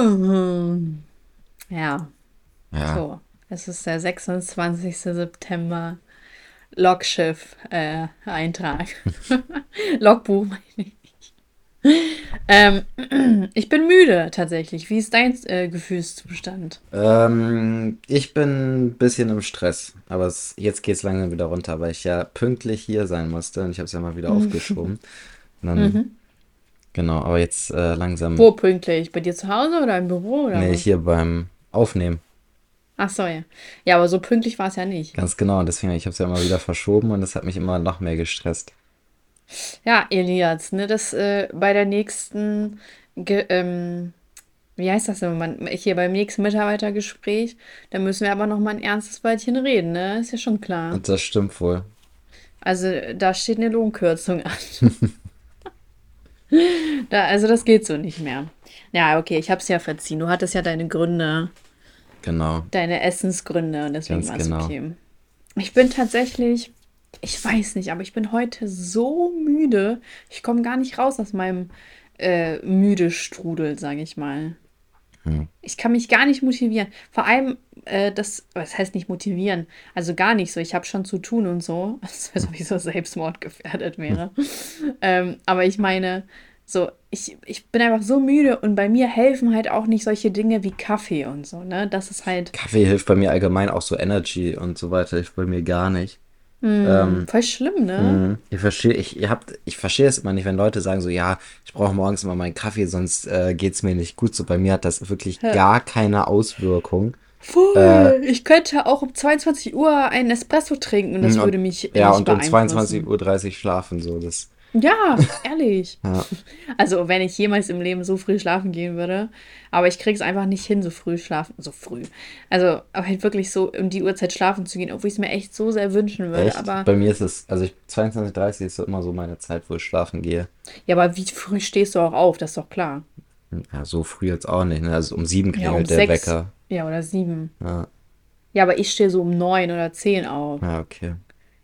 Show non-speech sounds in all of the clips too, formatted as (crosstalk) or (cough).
(laughs) Ja. Ja. So. Es ist der 26. September. Logschiff äh, Eintrag. (laughs) Logbuch meine ich. Ähm, (clears throat) ich bin müde tatsächlich. Wie ist dein äh, Gefühlszustand? Ähm, ich bin ein bisschen im Stress, aber es, jetzt geht es langsam wieder runter, weil ich ja pünktlich hier sein musste und ich habe es ja mal wieder aufgeschoben. Und dann, genau, aber jetzt äh, langsam. Wo pünktlich? Bei dir zu Hause oder im Büro? Oder Nee, was? hier beim Aufnehmen. Ach so, ja. Ja, aber so pünktlich war es ja nicht. Ganz genau, und deswegen, ich habe es ja immer wieder verschoben und das hat mich immer noch mehr gestresst. Ja, Elias, ne, das äh, bei der nächsten, ge, ähm, wie heißt das denn, hier beim nächsten Mitarbeitergespräch, da müssen wir aber noch mal ein ernstes Weilchen reden, ne? Ist ja schon klar. Und das stimmt wohl. Also da steht eine Lohnkürzung an. (laughs) da, also das geht so nicht mehr. Ja, okay, ich hab's ja verziehen. Du hattest ja deine Gründe, Genau. deine Essensgründe und deswegen war es genau. okay. Ich bin tatsächlich, ich weiß nicht, aber ich bin heute so müde. Ich komme gar nicht raus aus meinem äh, müde Strudel, sage ich mal. Hm. Ich kann mich gar nicht motivieren. Vor allem, äh, das, was heißt nicht motivieren? Also gar nicht so. Ich habe schon zu tun und so. (laughs) Als wäre sowieso selbstmordgefährdet wäre. (laughs) ähm, aber ich meine, so, ich, ich bin einfach so müde und bei mir helfen halt auch nicht solche Dinge wie Kaffee und so, ne? Das ist halt Kaffee hilft bei mir allgemein auch so Energy und so weiter, hilft bei mir gar nicht. Ähm, voll schlimm, ne? Mhm. Ich verstehe, ich, ihr habt, ich verstehe es immer nicht, wenn Leute sagen so, ja, ich brauche morgens immer meinen Kaffee, sonst äh, geht's mir nicht gut. So bei mir hat das wirklich gar keine Auswirkung. Voll. Äh, ich könnte auch um 22 Uhr einen Espresso trinken und das Und- würde mich Ja, und um beeinflussen. 22.30 Uhr schlafen, so das. Ja, ehrlich. Ja. Also, wenn ich jemals im Leben so früh schlafen gehen würde. Aber ich krieg's einfach nicht hin, so früh schlafen. So früh. Also, aber halt wirklich so um die Uhrzeit schlafen zu gehen, obwohl ich es mir echt so sehr wünschen würde. Echt? Aber, Bei mir ist es, also ich, 22.30 ist so immer so meine Zeit, wo ich schlafen gehe. ja, aber wie früh stehst du auch auf? Das ist doch klar. Ja, so früh jetzt auch nicht, ne? Also um sieben Ja, klingelt um der sechs. Wecker. Ja, oder sieben. Ja, Ja, aber ich stehe so um neun oder zehn auf. ja, okay.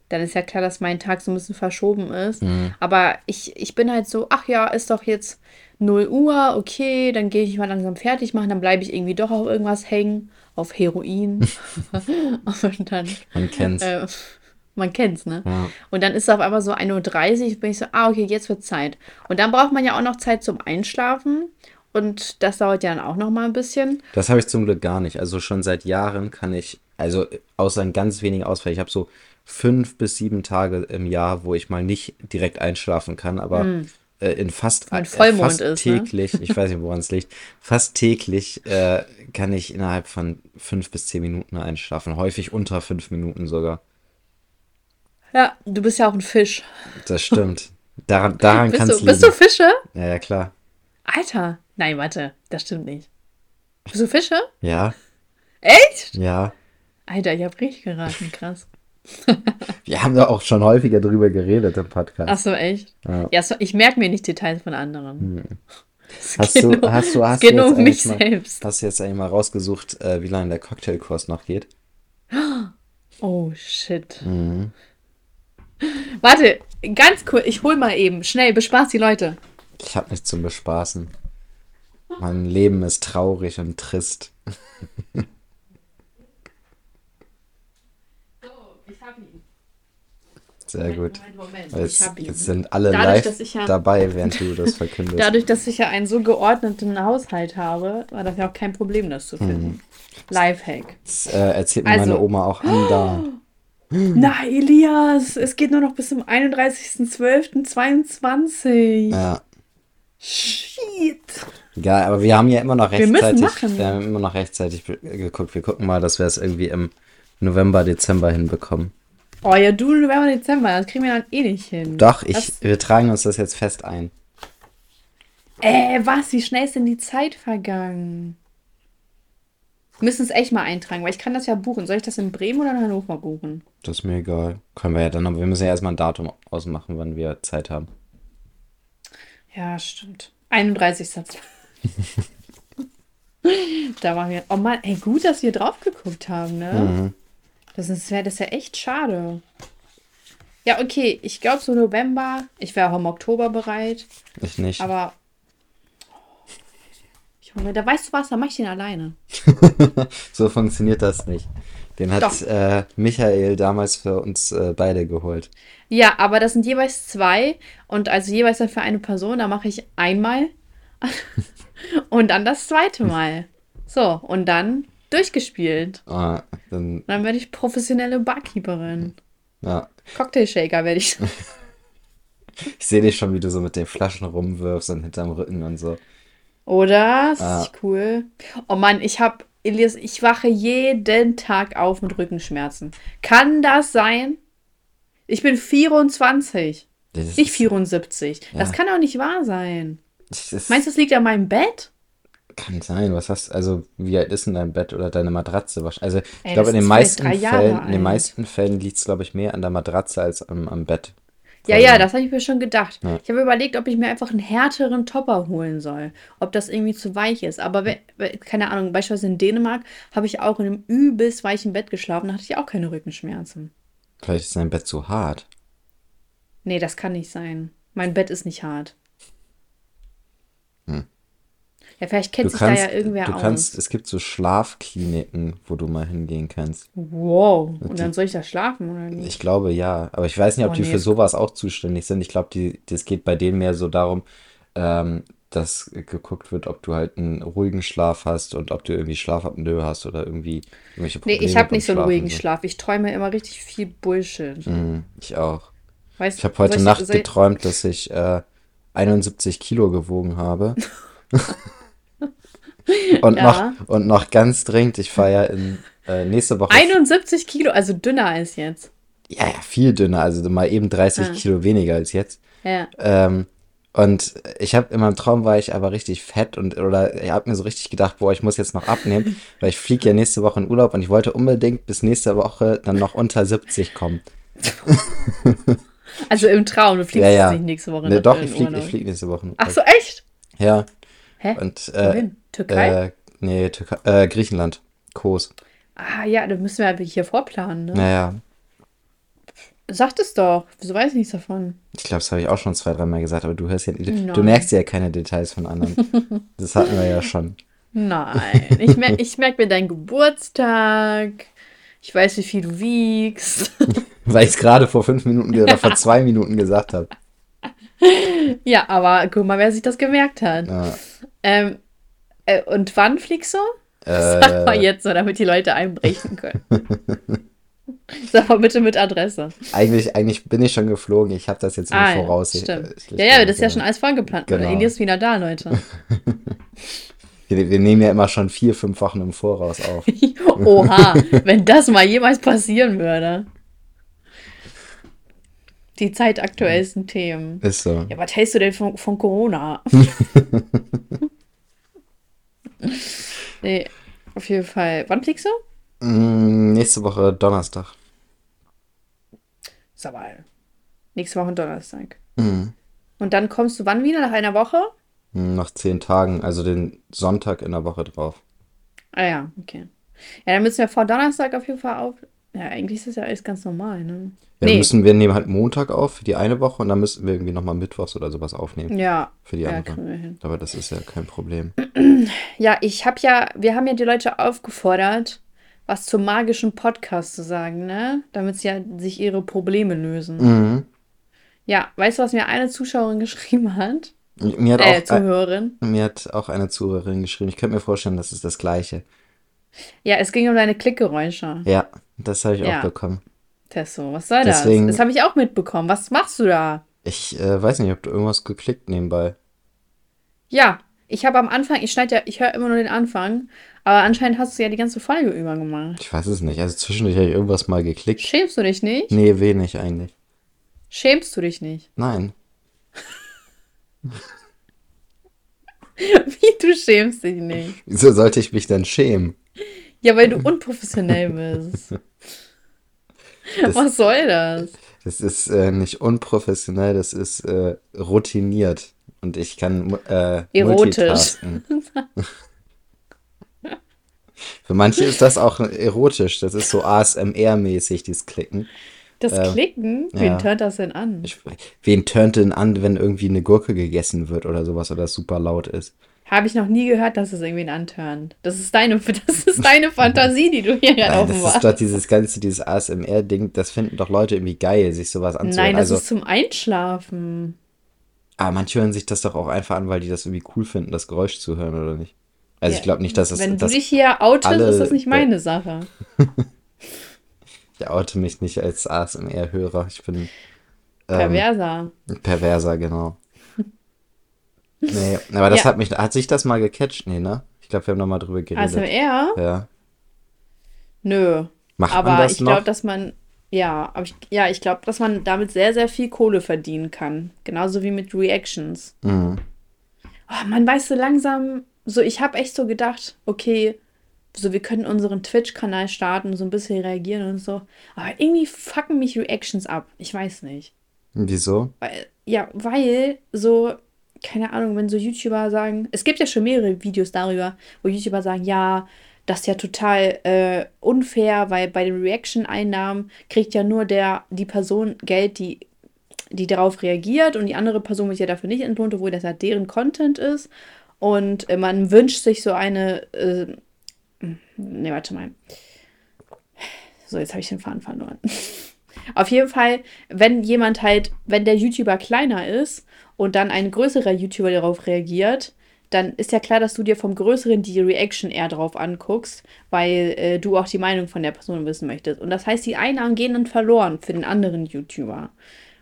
Dann ist ja klar, dass mein Tag so ein bisschen verschoben ist. Mhm. Aber ich, ich bin halt so, ach ja, ist doch jetzt 0 Uhr, okay, dann gehe ich mal langsam fertig machen, dann bleibe ich irgendwie doch auf irgendwas hängen, auf Heroin. (laughs) (laughs) Und dann, Man kennt's. äh, man kennt's, ne? Ja. Und dann ist es auf einmal so 1.30 Uhr, bin ich so, ah, okay, jetzt wird Zeit. Und dann braucht man ja auch noch Zeit zum Einschlafen. Und das dauert ja dann auch noch mal ein bisschen. Das habe ich zum Glück gar nicht. Also schon seit Jahren kann ich, also außer in ganz wenigen Ausfällen, ich habe so fünf bis sieben Tage im Jahr, wo ich mal nicht direkt einschlafen kann, aber äh, in fast, äh, Vollmond fast ist, ne? täglich, ich weiß nicht, woran es liegt, fast täglich äh, kann ich innerhalb von fünf bis zehn Minuten einschlafen. Häufig unter fünf Minuten sogar. Ja, du bist ja auch ein Fisch. Das (laughs) stimmt. Daran, daran Bist kann es du, bist du liegen. Fische? Ja, ja, klar. Alter. Nein, warte, das stimmt nicht. Bist du Fische? Ja, Echt? ja. Alter, ich hab richtig geraten, krass. Wir haben da auch schon häufiger drüber geredet im Podcast. Ach so, echt? Ja. Ja, so, ich merke mir nicht Details von anderen. Es Hast du, hast hast um mich mal, selbst. hast du jetzt eigentlich mal rausgesucht, äh, wie lange der Cocktailkurs noch geht? Oh, shit. Mhm. Warte, ganz kurz, ich hol mal eben. Schnell, bespaß die Leute. Ich habe nichts zum Bespaßen. Mein Leben ist traurig und trist. (laughs) So, ich hab ihn. Sehr gut. Moment, ich Jetzt, jetzt sind alle Dadurch, live ja- dabei, während du das verkündest. Dadurch, dass ich ja einen so geordneten Haushalt habe, war das ja auch kein Problem, das zu finden. Lifehack. Das äh, erzählt mir Also- meine Oma auch da. (gasps) Na, Elias, es geht nur noch bis zum 31.12.22. Ja. Shit. Egal, aber wir haben ja immer noch Wir rechtzeitig, machen. wir haben immer noch rechtzeitig geguckt. Wir gucken mal, dass wir es irgendwie im November, Dezember hinbekommen. Oh ja, du November, Dezember, das kriegen wir dann eh nicht hin. Doch, ich, Das, wir tragen uns das jetzt fest ein. äh, was? Wie schnell ist denn die Zeit vergangen? Wir müssen es echt mal eintragen, weil ich kann das ja buchen. Soll ich das in Bremen oder in Hannover buchen? Das ist mir egal. Können wir ja dann, aber wir müssen ja erstmal ein Datum ausmachen, wann wir Zeit haben. Ja, stimmt. 31. Satz. (laughs) da machen wir. Oh Mann, ey, gut, dass wir drauf geguckt haben, ne? Mhm. Das ist, wär, das ja echt schade. Ja, okay, ich glaube so November. Ich wäre auch im Oktober bereit. Ich nicht. Aber. Ich Junge, da weißt du was, da mach ich den alleine. (laughs) So funktioniert das nicht. Den hat äh, Michael damals für uns äh, beide geholt. Ja, aber das sind jeweils zwei und also jeweils dann für eine Person, da mache ich einmal (laughs) und dann das zweite Mal. So, und dann durchgespielt. Ah, dann, Dann werde ich professionelle Barkeeperin. ja. Cocktailshaker werde ich. (laughs) Ich sehe dich schon, wie du so mit den Flaschen rumwirfst und hinterm Rücken und so. Oder? Das Ah. ist cool. Oh Mann, ich habe, Elias, ich wache jeden Tag auf mit Rückenschmerzen. Kann das sein? Ich bin 24, Das nicht ist- 74. Das Ja. kann doch nicht wahr sein. Das ist, Meinst du, das liegt an meinem Bett? Kann sein. Was hast also wie alt ist denn dein Bett oder deine Matratze? Also ich Ey, glaube in den meisten Fällen, in den meisten Fällen liegt es glaube ich mehr an der Matratze als am, am Bett. Ja, ja, das habe ich mir schon gedacht. Ja. Ich habe überlegt, ob ich mir einfach einen härteren Topper holen soll. Ob das irgendwie zu weich ist. Aber we- we- keine Ahnung, beispielsweise in Dänemark habe ich auch in einem übelst weichen Bett geschlafen. Da hatte ich auch keine Rückenschmerzen. Vielleicht ist dein Bett zu hart. Nee, das kann nicht sein. Mein Bett ist nicht hart. Ja, vielleicht kennt. Du sich kannst, da ja irgendwer du aus. kannst, es gibt so Schlafkliniken, wo du mal hingehen kannst. Wow. Und dann soll ich da schlafen, oder nicht? Ich glaube ja, aber ich weiß nicht, ob Oh, die nee, für sowas auch zuständig sind. Ich glaube, die, das geht bei denen mehr so darum, ähm, dass geguckt wird, ob du halt einen ruhigen Schlaf hast und ob du irgendwie Schlafapnoe hast oder irgendwie irgendwelche Nee, Probleme ich habe nicht so einen ruhigen so. Schlaf. Ich träume immer richtig viel Bullshit. Mhm, ich auch. Weißt Ich habe heute soll Nacht geträumt, dass ich äh, 71 Kilo gewogen habe. (laughs) (laughs) (laughs) und, Ja. noch, und noch ganz dringend, ich fahre ja in äh, nächste Woche. 71 Kilo, also dünner als jetzt. Ja, ja, viel dünner, also mal eben 30 Ah. Kilo weniger als jetzt. Ja. Ähm, und ich habe in meinem Traum war ich aber richtig fett und oder ich habe mir so richtig gedacht, boah, ich muss jetzt noch abnehmen, (laughs) weil ich fliege ja nächste Woche in Urlaub und ich wollte unbedingt bis nächste Woche dann noch unter 70 kommen. (laughs) Also im Traum, du fliegst Ja, ja. jetzt nicht nächste Woche Ne, doch, in ich fliege flieg nächste Woche. Ach so, echt? Ja. Hä? Und äh, Wohin? Türkei? äh, nee, Türkei, äh, Griechenland. Kos. Ah ja, dann müssen wir aber hier vorplanen, ne? Naja, Sag es doch. Wieso weiß ich nichts davon? ich glaube, das habe ich auch schon zwei, dreimal gesagt, aber du hörst ja, du Nein. merkst ja keine Details von anderen. (laughs) Das hatten wir ja schon. Nein. Ich, mer ich merke mir deinen Geburtstag. Ich weiß, wie viel du wiegst. (laughs) Weil ich es gerade vor fünf Minuten oder vor (laughs) zwei Minuten gesagt habe. ja, aber guck mal, wer sich das gemerkt hat. Ja, Ähm, äh, und wann fliegst du? Sag mal äh, jetzt so, damit die Leute einbrechen können. (laughs) Sag mal bitte mit Adresse. eigentlich, eigentlich bin ich schon geflogen. Ich habe das jetzt Ah, ja, Voraussicht. stimmt. äh, Ja, ja, das ist ja schon alles vollgeplant. Genau. Elias ist wieder da, Leute. (laughs) Wir, wir nehmen ja immer schon vier, fünf Wochen im Voraus auf. (laughs) Oha, wenn das mal jemals passieren würde. Die zeitaktuellsten Themen. Ist so. Ja, was hältst du denn von, von Corona? (laughs) nee, auf jeden Fall. Wann fliegst du? Mm, nächste Woche Donnerstag. Ist aber nächste Woche Donnerstag. Mhm. Und dann kommst du wann wieder? Nach einer Woche? Mm, Nach zehn Tagen, also den Sonntag in der Woche drauf. Ah ja, okay. Ja, dann müssen wir vor Donnerstag auf jeden Fall auf. Ja, eigentlich ist das ja alles ganz normal, ne? Ja, Nee. müssen wir nehmen halt Montag auf für die eine Woche und dann müssen wir irgendwie nochmal Mittwochs oder sowas aufnehmen Ja, für die ja, andere. hin. Aber das ist ja kein Problem. (clears throat) Ja, ich habe ja, wir haben ja die Leute aufgefordert, was zum magischen Podcast zu sagen, ne? Damit sie ja sich ihre Probleme lösen. Mhm. Ja, weißt du, was mir eine Zuschauerin (laughs) geschrieben hat? Mir hat, Äh, auch, Zuhörerin. mir hat auch eine Zuhörerin geschrieben. Ich könnte mir vorstellen, das ist das Gleiche. Ja, es ging um deine Klickgeräusche. Ja, das habe ich Ja. auch bekommen. Tesso, was soll Deswegen- das? Das habe ich auch mitbekommen. Was machst du da? Ich äh, weiß nicht, ob du irgendwas geklickt nebenbei. Ja, ich habe am Anfang, ich schneide ja, ich höre immer nur den Anfang, aber anscheinend hast du ja die ganze Folge über gemacht. Ich weiß es nicht. Also zwischendurch habe ich irgendwas mal geklickt. Schämst du dich nicht? Nee, wenig eigentlich. Schämst du dich nicht? Nein. (laughs) Wie du schämst dich nicht? Wieso sollte ich mich denn schämen? Ja, weil du unprofessionell bist. Das- Was soll das? Das ist äh, nicht unprofessionell, das ist äh, routiniert. Und ich kann äh, Erotisch. (laughs) Für manche ist das auch erotisch. Das ist so ASMR-mäßig, dieses Klicken. Das Ähm, Klicken? ja. Wen hört das denn an? Ich, wen turnt denn an, wenn irgendwie eine Gurke gegessen wird oder sowas oder es super laut ist? Habe ich noch nie gehört, dass es irgendwen antörnt. Das ist deine, (laughs) das ist deine Fantasie, die du hier gerade offenbarst. Das ist doch dieses ganze, dieses ASMR-Ding, das finden doch Leute irgendwie geil, sich sowas anzuhören. Nein, das also, ist zum Einschlafen. Aber manche hören sich das doch auch einfach an, weil die das irgendwie cool finden, das Geräusch zu hören, oder nicht? Also ja, ich glaube nicht, dass es. Wenn du dich hier outest, ist das nicht meine Sache. (laughs) ich oute mich nicht als ASMR-Hörer. Ich bin. Ähm, perverser. Perverser, genau. Nee, (laughs) aber das ja. hat mich. Hat sich das mal gecatcht? Nee, ne? Ich glaube, wir haben noch mal drüber geredet. ASMR? Ja. Nö. Macht aber man das ich glaube, dass man. Ja, aber ich, ja, ich glaube, dass man damit sehr, sehr viel Kohle verdienen kann. Genauso wie mit Reactions. Mhm. Oh, man weiß so langsam, so ich habe echt so gedacht, okay, so wir können unseren Twitch-Kanal starten, so ein bisschen reagieren und so. Aber irgendwie fucken mich Reactions ab. Ich weiß nicht. Wieso? Weil, ja, weil so, keine Ahnung, wenn so YouTuber sagen, es gibt ja schon mehrere Videos darüber, wo YouTuber sagen, ja, das ist ja total äh, unfair, weil bei den Reaction-Einnahmen kriegt ja nur der, die Person Geld, die, die darauf reagiert und die andere Person wird ja dafür nicht entlohnt, obwohl das ja deren Content ist. Und äh, man wünscht sich so eine. Äh, ne, warte mal. So, jetzt habe ich den Faden verloren. (laughs) Auf jeden Fall, wenn jemand halt, wenn der YouTuber kleiner ist und dann ein größerer YouTuber darauf reagiert, dann ist ja klar, dass du dir vom Größeren die Reaction eher drauf anguckst, weil äh, du auch die Meinung von der Person wissen möchtest. Und das heißt, die Einnahmen gehen dann verloren für den anderen YouTuber.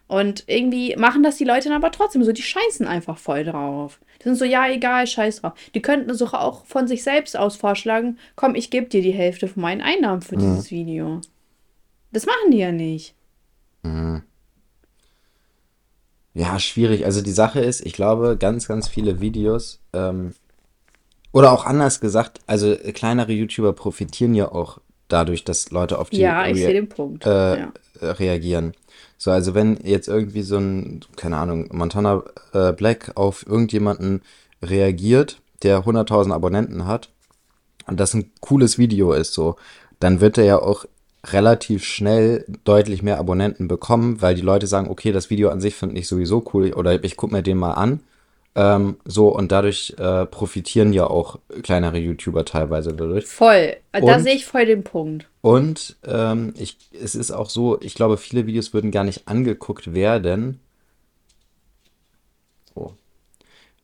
Und irgendwie machen das die Leute dann aber trotzdem so, die scheißen einfach voll drauf. Die sind so, ja, egal, scheiß drauf. Die könnten es auch von sich selbst aus vorschlagen, komm, ich gebe dir die Hälfte von meinen Einnahmen für mhm. dieses Video. Das machen die ja nicht. Mhm. Ja, schwierig. Also die Sache ist, ich glaube, ganz, ganz viele Videos, ähm, oder auch anders gesagt, also kleinere YouTuber profitieren ja auch dadurch, dass Leute auf die ja, ich sehe den Punkt. Äh, ja. reagieren. So, also wenn jetzt irgendwie so ein, keine Ahnung, Montana äh, Black auf irgendjemanden reagiert, der 100.000 Abonnenten hat und das ein cooles Video ist, so, dann wird er ja auch relativ schnell deutlich mehr Abonnenten bekommen, weil die Leute sagen, okay, das Video an sich finde ich sowieso cool oder ich gucke mir den mal an ähm, so, und dadurch äh, profitieren ja auch kleinere YouTuber teilweise dadurch. Voll. Da sehe ich voll den Punkt. Und ähm, ich, es ist auch so, ich glaube, viele Videos würden gar nicht angeguckt werden. So.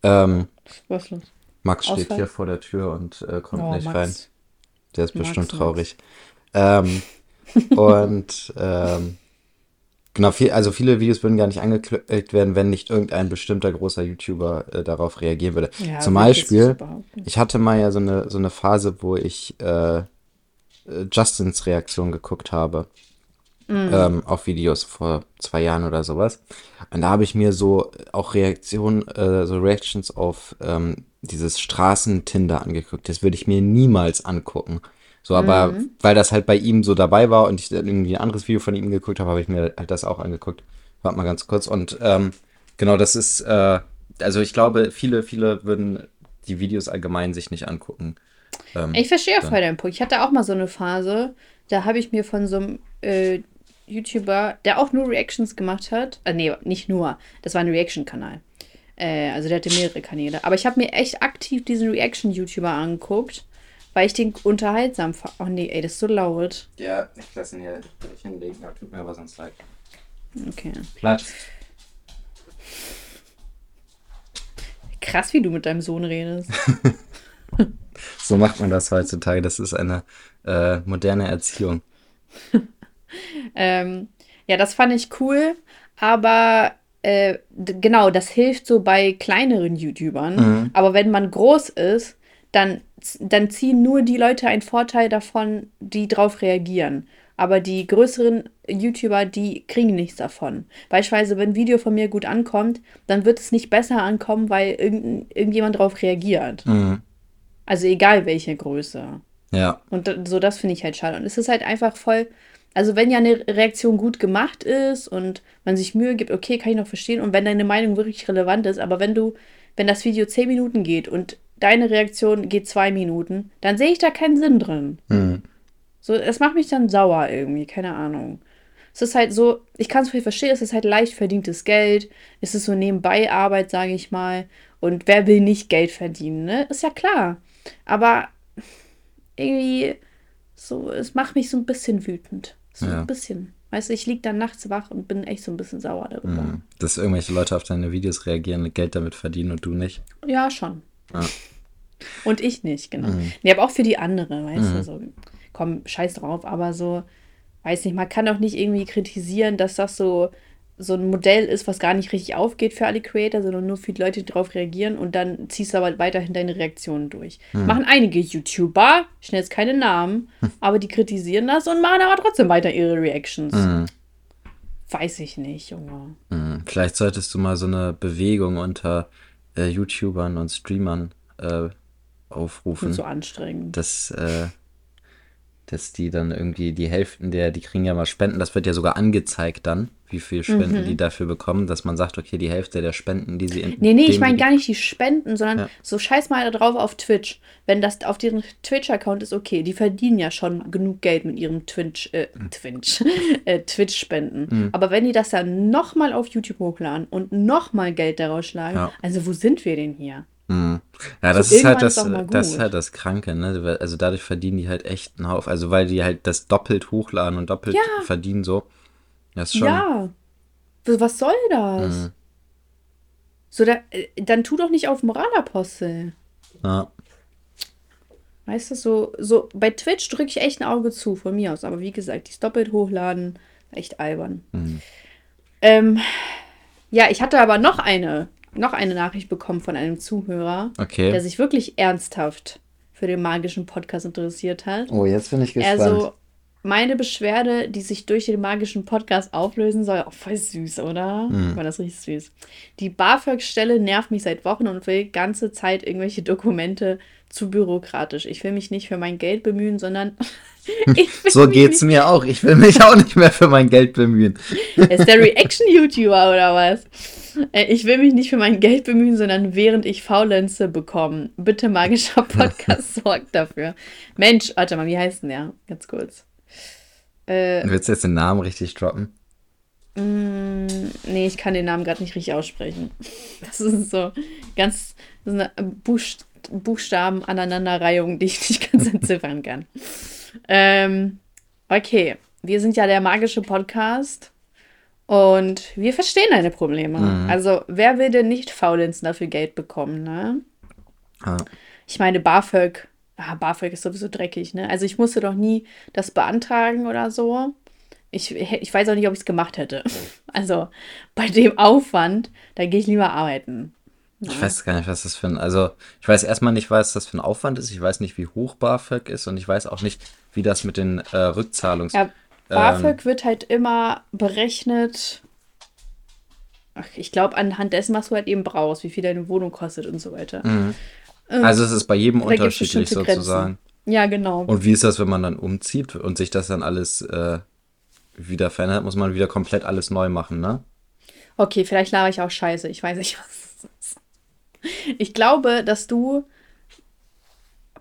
Ähm, Was ist los? Max steht Ausfall? hier vor der Tür und äh, kommt oh, nicht Max. rein. Der ist bestimmt Max, traurig. Ähm, und ähm, Genau, viel, also viele Videos würden gar nicht angeklickt werden, wenn nicht irgendein bestimmter großer YouTuber äh, darauf reagieren würde. Ja, Zum Beispiel, ich hatte mal ja so eine, so eine Phase, wo ich äh, Justins Reaktion geguckt habe. Mhm. Ähm, auf Videos vor zwei Jahren oder sowas. Und da habe ich mir so auch Reaktionen, äh, so Reactions auf ähm, dieses Straßentinder angeguckt. Das würde ich mir niemals angucken. So, aber mhm. weil das halt bei ihm so dabei war und ich irgendwie ein anderes Video von ihm geguckt habe, habe ich mir halt das auch angeguckt. Warte mal ganz kurz. Und ähm, genau, das ist, äh, also ich glaube, viele, viele würden die Videos allgemein sich nicht angucken. Ähm, ich verstehe auch voll deinen Punkt. Ich hatte auch mal so eine Phase, da habe ich mir von so einem äh, YouTuber, der auch nur Reactions gemacht hat, äh, nee, nicht nur, das war ein Reaction-Kanal. Äh, also der hatte mehrere Kanäle. Aber ich habe mir echt aktiv diesen Reaction-YouTuber angeguckt weil ich den unterhaltsam fand. Oh nee, ey, das ist so laut. Ja, ich lasse ihn hier hinlegen, aber tut mir aber sonst leid. Okay. Platz. Krass, wie du mit deinem Sohn redest. (laughs) so macht man das heutzutage. Das ist eine äh, moderne Erziehung. (laughs) ähm, ja, das fand ich cool, aber äh, genau, das hilft so bei kleineren YouTubern. Mhm. Aber wenn man groß ist, dann, dann ziehen nur die Leute einen Vorteil davon, die darauf reagieren. Aber die größeren YouTuber, die kriegen nichts davon. Beispielsweise, wenn ein Video von mir gut ankommt, dann wird es nicht besser ankommen, weil irgend, irgendjemand darauf reagiert. Mhm. Also egal welche Größe. Ja. Und so das finde ich halt schade. Und es ist halt einfach voll. Also wenn ja eine Reaktion gut gemacht ist und man sich Mühe gibt, okay, kann ich noch verstehen. Und wenn deine Meinung wirklich relevant ist, aber wenn du, wenn das Video zehn Minuten geht und deine Reaktion geht zwei Minuten, dann sehe ich da keinen Sinn drin. Mhm. So, es macht mich dann sauer irgendwie, keine Ahnung. es ist halt so, ich kann es verstehen, es ist halt leicht verdientes Geld, es ist so nebenbei Arbeit, sage ich mal. Und wer will nicht Geld verdienen, ne? Ist ja klar. Aber irgendwie so, es macht mich so ein bisschen wütend. So ja. ein bisschen. Weißt du, ich liege dann nachts wach und bin echt so ein bisschen sauer darüber. Mhm. Dass irgendwelche Leute auf deine Videos reagieren, Geld damit verdienen und du nicht. Ja, schon. Ja. Und ich nicht, genau. Mhm. Nee, aber auch für die andere, weißt mhm. du, so, komm, scheiß drauf, aber so, weiß nicht, man kann doch nicht irgendwie kritisieren, dass das so so ein Modell ist, was gar nicht richtig aufgeht für alle Creator, sondern nur für die Leute, die darauf reagieren und dann ziehst du aber weiterhin deine Reaktionen durch. Hm. Machen einige YouTuber, ich nenne jetzt keine Namen, hm. aber die kritisieren das und machen aber trotzdem weiter ihre Reactions. Hm. Weiß ich nicht, Junge. Hm. Vielleicht solltest du mal so eine Bewegung unter äh, YouTubern und Streamern äh, aufrufen. Und so anstrengend. Das, äh, dass die dann irgendwie die Hälften der, die kriegen ja mal Spenden, das wird ja sogar angezeigt dann, wie viel Spenden mhm. die dafür bekommen, dass man sagt, okay, die Hälfte der Spenden, die sie in. Nee, nee, ich meine gar nicht die Spenden, sondern ja. so scheiß mal drauf auf Twitch. Wenn das auf deren Twitch-Account ist, okay, die verdienen ja schon genug Geld mit ihrem Twitch, äh. Twitch, (laughs) äh, Twitch-Spenden. Mhm. Aber wenn die das dann nochmal auf YouTube hochladen und nochmal Geld daraus schlagen, ja. also wo sind wir denn hier? Mhm. Ja, das so ist halt das, das ist halt das Kranke, ne? Also dadurch verdienen die halt echt einen Haufen. Also weil die halt das doppelt hochladen und doppelt ja. verdienen so. Das ist schon. Ja. Was soll das? Mhm. So, da, äh, dann tu doch nicht auf Moralapostel. Ja. Weißt du, so, so bei Twitch drücke ich echt ein Auge zu, von mir aus. Aber wie gesagt, die doppelt hochladen, echt albern. Mhm. Ähm, ja, ich hatte aber noch eine noch eine Nachricht bekommen von einem Zuhörer, okay. der sich wirklich ernsthaft für den magischen Podcast interessiert hat. Oh, jetzt bin ich gespannt. Also, meine Beschwerde, die sich durch den magischen Podcast auflösen soll, auch oh, voll süß, oder? Mhm. War das richtig süß. Die BAföG-Stelle nervt mich seit Wochen und will ganze Zeit irgendwelche Dokumente zu bürokratisch. Ich will mich nicht für mein Geld bemühen, sondern. (laughs) (laughs) so geht's mir auch. Ich will mich auch nicht mehr für mein Geld bemühen. Ist der Reaction-YouTuber oder was? Äh, ich will mich nicht für mein Geld bemühen, sondern während ich faulenze bekommen. Bitte magischer (laughs) Podcast sorgt dafür. Mensch, warte mal, wie heißt denn der? Ganz kurz. Äh, Willst du jetzt den Namen richtig droppen? Mm, nee, ich kann den Namen gerade nicht richtig aussprechen. (laughs) Das ist so ganz so eine Buchst Buchstaben Aneinanderreihung, die ich nicht ganz (laughs) entziffern kann. ähm, okay, wir sind ja der magische Podcast. Und wir verstehen deine Probleme. Mhm. Also, wer will denn nicht faulenzen dafür Geld bekommen, ne? Ja. Ich meine, BAföG, ah, BAföG ist sowieso dreckig, ne? Also, ich musste doch nie das beantragen oder so. Ich, ich weiß auch nicht, ob ich es gemacht hätte. (laughs) Also, bei dem Aufwand, da gehe ich lieber arbeiten. Ich ja. weiß gar nicht, was das für ein. Also, ich weiß erstmal nicht, was das für ein Aufwand ist. Ich weiß nicht, wie hoch BAföG ist und ich weiß auch nicht, wie das mit den äh, Rückzahlungs. Ja, BAföG ähm, wird halt immer berechnet. Ach, ich glaube, anhand dessen, was du halt eben brauchst, wie viel deine Wohnung kostet und so weiter. Mhm. Ähm, also es ist bei jedem unterschiedlich sozusagen. Ja, genau. Und wie ist das, wenn man dann umzieht und sich das dann alles äh, wieder verändert, muss man wieder komplett alles neu machen, ne? Okay, vielleicht laber ich auch scheiße. Ich weiß nicht, (laughs) was das ist. Ich glaube, dass du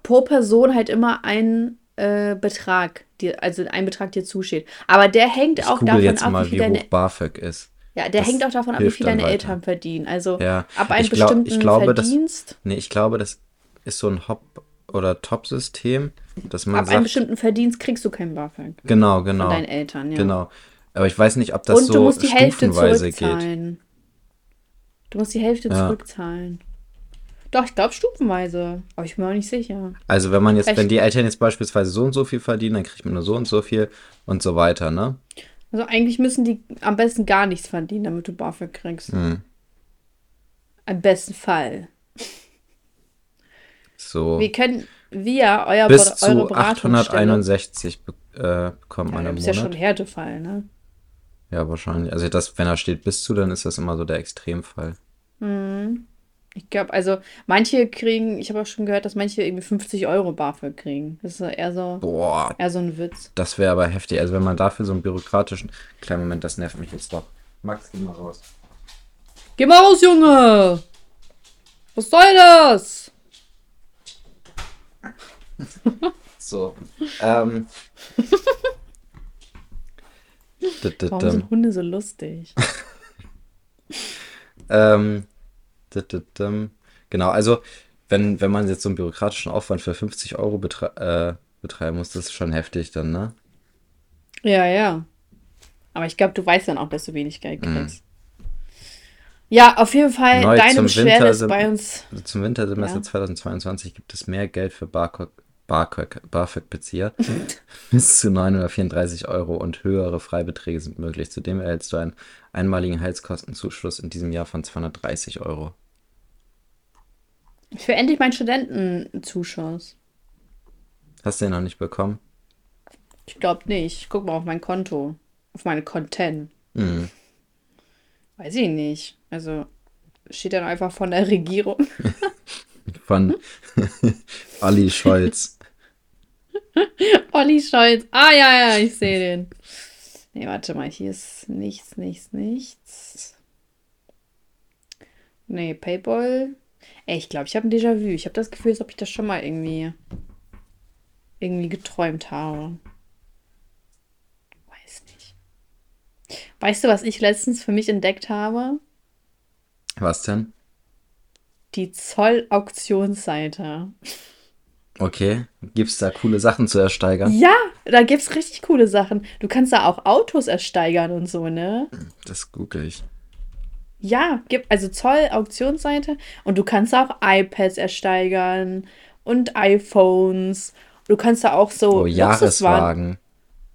pro Person halt immer einen äh, Betrag dir, also ein Betrag dir zusteht. Aber der hängt ich auch davon jetzt ab, mal, wie, wie deine, hoch BAföG ist. Ja, der das hängt auch davon ab, wie viel deine weiter. Eltern verdienen. Also ja. ab einem glaub, bestimmten glaube, Verdienst. Das, nee, ich glaube, das ist so ein Hop- oder Top-System, dass man Ab sagt, einem bestimmten Verdienst kriegst du kein BAföG. Genau, genau. Von deinen Eltern, ja. Genau. Aber ich weiß nicht, ob das Und so du musst die Hälfte zurückzahlen. Geht. Du musst die Hälfte ja. zurückzahlen. Doch, ich glaube stufenweise. Aber ich bin mir auch nicht sicher. Also wenn man jetzt, Vielleicht. wenn die Eltern jetzt beispielsweise so und so viel verdienen, dann kriegt man nur so und so viel und so weiter, ne? Also eigentlich müssen die am besten gar nichts verdienen, damit du BAföG kriegst. Hm. Im besten Fall. So. Wir können wir euer Bis zu 861 be äh, bekommt ja, man im Monat. Das ist ja schon Härtefall, ne? Ja, wahrscheinlich. Also das, wenn da steht bis zu, dann ist das immer so der Extremfall. Mhm. Ich glaube, also manche kriegen, ich habe auch schon gehört, dass manche irgendwie 50 Euro BAföG kriegen. Das ist eher so, Boah, eher so ein Witz. Das wäre aber heftig. Also wenn man dafür so einen bürokratischen. Kleinen Moment, das nervt mich jetzt doch. Max, geh mal raus. Geh mal raus, Junge! Was soll das? (laughs) so. ähm. Warum sind Hunde so lustig? (laughs) ähm, genau, also wenn, wenn man jetzt so einen bürokratischen Aufwand für 50 Euro betre äh, betreiben muss, das ist schon heftig dann, ne? Ja, ja. Aber ich glaube, du weißt dann auch, dass du wenig Geld mhm. kriegst. Mm. Ja, auf jeden Fall, Neu deine Beschwerde ist bei uns. Zum Wintersemester ja. 2022 gibt es mehr Geld für BAföG-Bezieher. (laughs) Bis zu 934 Euro und höhere Freibeträge sind möglich. Zudem erhältst du einen einmaligen Heizkostenzuschuss in diesem Jahr von 230 Euro. Für endlich meinen Studentenzuschuss. Hast du den noch nicht bekommen? Ich glaube nicht. guck mal auf mein Konto. Auf meine Content. Mhm. Weiß ich nicht. Also steht dann einfach von der Regierung. (laughs) von (laughs) Olli Scholz. (laughs) Olli Scholz. Ah ja, ja, ich sehe den. Nee, warte mal, hier ist nichts, nichts, nichts. Nee, Paypal. Ey, ich glaube, ich habe ein Déjà-vu. Ich habe das Gefühl, als ob ich das schon mal irgendwie irgendwie geträumt habe. Weißt du, was ich letztens für mich entdeckt habe? Was denn? Die Zoll-Auktionsseite. Okay, gibt es da coole Sachen zu ersteigern? Ja, da gibt es richtig coole Sachen. Du kannst da auch Autos ersteigern und so, ne? Das google ich. Ja, gibt also Zoll-Auktionsseite und du kannst auch iPads ersteigern und iPhones. Du kannst da auch so oh, Jahreswagen.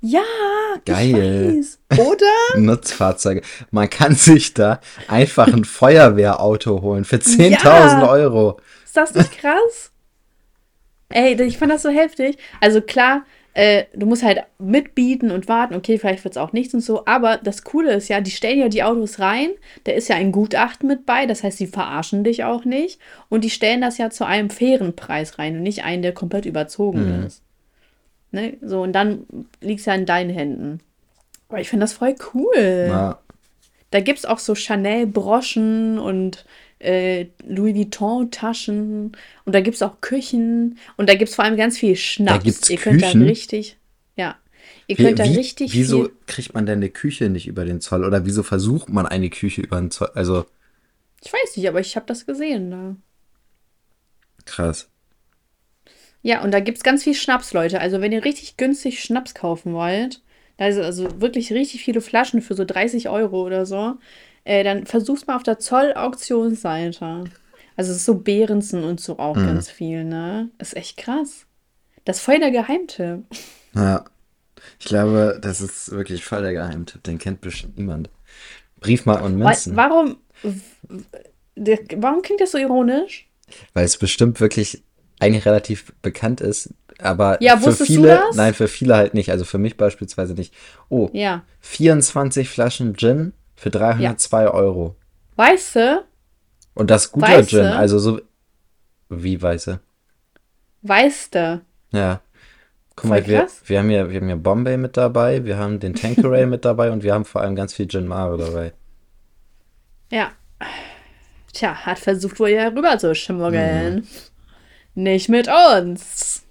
Ja, geil. Oder? (laughs) Nutzfahrzeuge. Man kann sich da einfach ein Feuerwehrauto holen für 10.000 ja. Euro. Ist das nicht krass? Ey, ich fand das so heftig. Also klar, äh, du musst halt mitbieten und warten. Okay, vielleicht wird es auch nichts und so. Aber das Coole ist ja, die stellen ja die Autos rein. Da ist ja ein Gutachten mit bei. Das heißt, sie verarschen dich auch nicht. Und die stellen das ja zu einem fairen Preis rein und nicht einen, der komplett überzogen mhm. ist. Ne? So, und dann liegt es ja in deinen Händen. Aber ich finde das voll cool. Ja. Da gibt es auch so Chanel-Broschen und äh, Louis Vuitton-Taschen. Und da gibt es auch Küchen. Und da gibt es vor allem ganz viel Schnaps. Da gibt's Ihr könnt Küchen? da richtig. Ja. Ihr könnt wie, da richtig Wieso kriegt man denn eine Küche nicht über den Zoll? Oder wieso versucht man eine Küche über den Zoll? Also. Ich weiß nicht, aber ich habe das gesehen da. Krass. Ja, und da gibt es ganz viel Schnaps, Leute. Also, wenn ihr richtig günstig Schnaps kaufen wollt, da ist also wirklich richtig viele Flaschen für so 30 Euro oder so, äh, dann versuch's mal auf der Zoll-Auktionsseite. Also, es ist so Behrensen und so auch mhm. ganz viel, ne? Ist echt krass. Das ist voll der Geheimtipp. Ja. Ich glaube, das ist wirklich voll der Geheimtipp. Den kennt bestimmt niemand. Briefmarken und Münzen. Warum, warum klingt das so ironisch? Weil es bestimmt wirklich eigentlich relativ bekannt ist, aber ja, für viele, nein, für viele halt nicht. Also für mich beispielsweise nicht. Oh, ja. 24 Flaschen Gin für 302 ja. Euro. Weiße? Und das guter weiße? Gin, also so. Wie weiße? Weiße. Ja. Guck mal, wir, wir, haben ja, wir haben ja Bombay mit dabei, wir haben den Tanqueray (laughs) mit dabei und wir haben vor allem ganz viel Gin Mare dabei. Ja. Tja, hat versucht wohl hier rüber zu schimmeln. Mhm. Nicht mit uns.